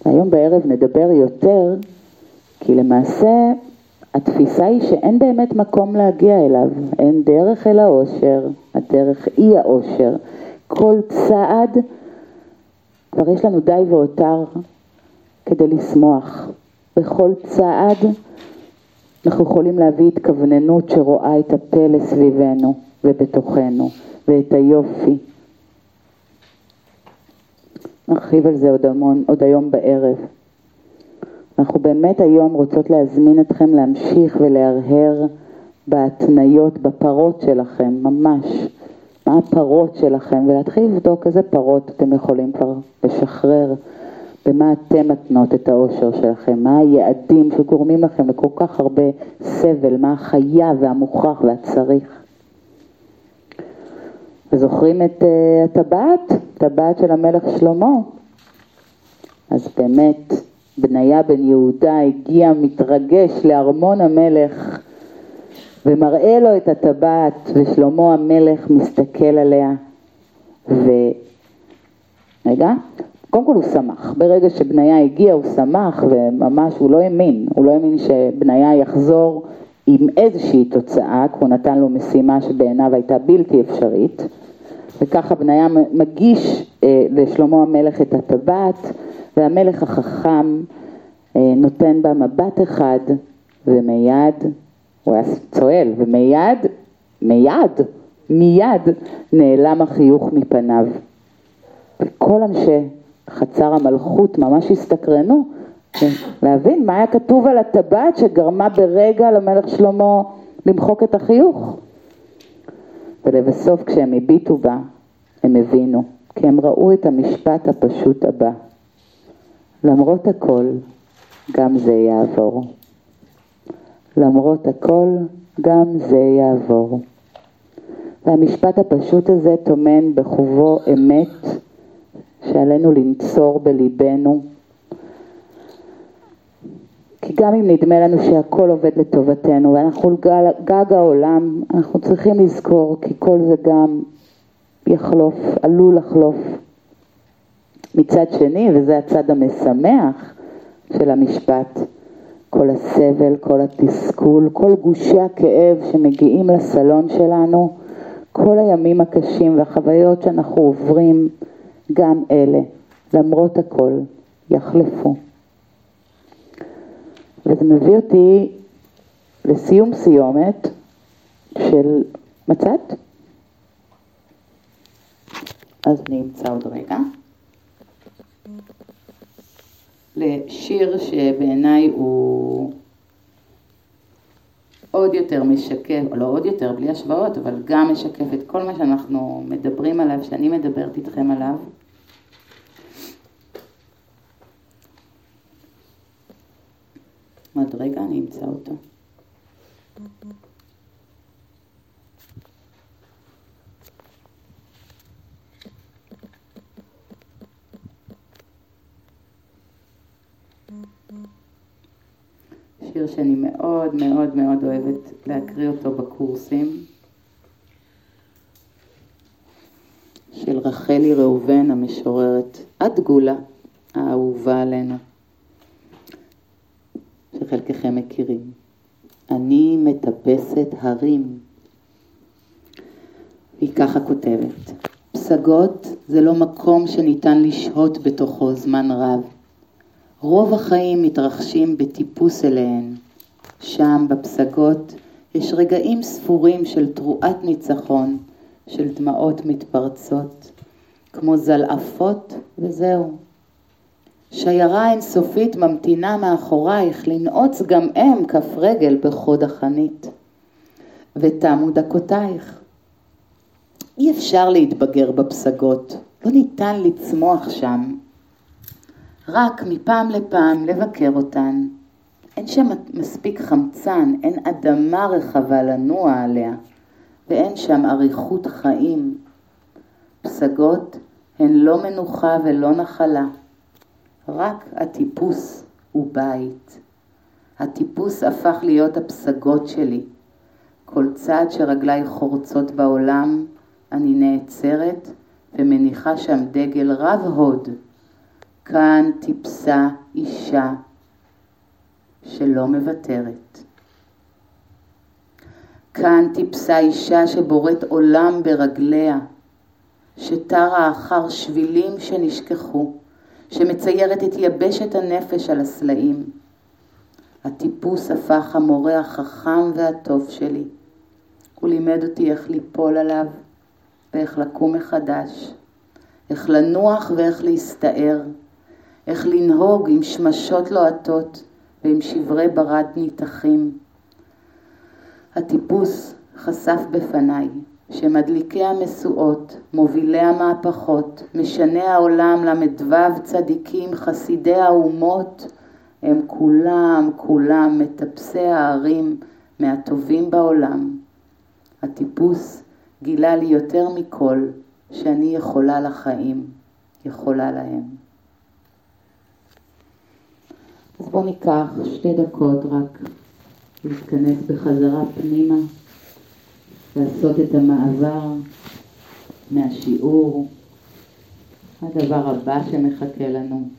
היום בערב נדבר יותר, כי למעשה התפיסה היא שאין באמת מקום להגיע אליו, אין דרך אל האושר, הדרך היא האושר. כל צעד כבר יש לנו די והותר כדי לשמוח. בכל צעד אנחנו יכולים להביא התכווננות שרואה את הפלא סביבנו ובתוכנו ואת היופי. נרחיב על זה עוד המון, עוד היום בערב. אנחנו באמת היום רוצות להזמין אתכם להמשיך ולהרהר בהתניות, בפרות שלכם, ממש. מה הפרות שלכם, ולהתחיל לבדוק איזה פרות אתם יכולים כבר לשחרר, במה אתם מתנות את האושר שלכם, מה היעדים שגורמים לכם לכל כך הרבה סבל, מה החייב והמוכרח והצריך. וזוכרים את uh, הטבעת, טבעת של המלך שלמה? אז באמת, בניה בן יהודה הגיע מתרגש לארמון המלך ומראה לו את הטבעת, ושלמה המלך מסתכל עליה, ו... רגע, קודם כל הוא שמח, ברגע שבניה הגיע הוא שמח וממש הוא לא האמין, הוא לא האמין שבניה יחזור עם איזושהי תוצאה, כי הוא נתן לו משימה שבעיניו הייתה בלתי אפשרית, וככה בניה מגיש אה, לשלמה המלך את הטבעת, והמלך החכם אה, נותן בה מבט אחד, ומיד הוא היה צועל, ומיד, מיד, מיד נעלם החיוך מפניו. וכל אנשי חצר המלכות ממש הסתקרנו להבין מה היה כתוב על הטבעת שגרמה ברגע למלך שלמה למחוק את החיוך. ולבסוף כשהם הביטו בה, הם הבינו, כי הם ראו את המשפט הפשוט הבא: למרות הכל, גם זה יעבור. למרות הכל, גם זה יעבור. והמשפט הפשוט הזה טומן בחובו אמת שעלינו לנצור בליבנו. כי גם אם נדמה לנו שהכל עובד לטובתנו ואנחנו גג, העולם, אנחנו צריכים לזכור כי כל זה גם יחלוף, עלול לחלוף. מצד שני, וזה הצד המשמח של המשפט, כל הסבל, כל התסכול, כל גושי הכאב שמגיעים לסלון שלנו, כל הימים הקשים והחוויות שאנחנו עוברים, גם אלה, למרות הכל, יחלפו. וזה מביא אותי לסיום סיומת של מצאת? אז אני אמצא עוד רגע. לשיר שבעיניי הוא עוד יותר משקף, או לא עוד יותר, בלי השוואות, אבל גם משקף את כל מה שאנחנו מדברים עליו, שאני מדברת איתכם עליו. עוד רגע אני אמצא אותו. שיר שאני מאוד מאוד מאוד אוהבת להקריא אותו בקורסים, של רחלי ראובן המשוררת, את גולה האהובה עלינו. שחלקכם מכירים. אני מטפסת הרים. והיא ככה כותבת, פסגות זה לא מקום שניתן לשהות בתוכו זמן רב. רוב החיים מתרחשים בטיפוס אליהן. שם, בפסגות, יש רגעים ספורים של תרועת ניצחון, של דמעות מתפרצות, כמו זלעפות, וזהו. שיירה אינסופית ממתינה מאחורייך לנעוץ גם הם כף רגל בחוד החנית. ותמו דקותייך. אי אפשר להתבגר בפסגות, לא ניתן לצמוח שם. רק מפעם לפעם לבקר אותן. אין שם מספיק חמצן, אין אדמה רחבה לנוע עליה, ואין שם אריכות חיים. פסגות הן לא מנוחה ולא נחלה. רק הטיפוס הוא בית. הטיפוס הפך להיות הפסגות שלי. כל צעד שרגליי חורצות בעולם, אני נעצרת ומניחה שם דגל רב הוד. כאן טיפסה אישה שלא מוותרת. כאן טיפסה אישה שבוראת עולם ברגליה, שתרה אחר שבילים שנשכחו, שמציירת את יבשת הנפש על הסלעים. הטיפוס הפך המורה החכם והטוב שלי. הוא לימד אותי איך ליפול עליו ואיך לקום מחדש, איך לנוח ואיך להסתער, איך לנהוג עם שמשות לוהטות ועם שברי ברד ניתחים. הטיפוס חשף בפניי שמדליקי המשואות, מובילי המהפכות, משני העולם, ל"ו צדיקים, חסידי האומות, הם כולם, כולם מטפסי הערים מהטובים בעולם. הטיפוס גילה לי יותר מכל שאני יכולה לחיים, יכולה להם. אז בואו ניקח שתי דקות רק להתכנס בחזרה פנימה. לעשות את המעבר מהשיעור, הדבר הבא שמחכה לנו.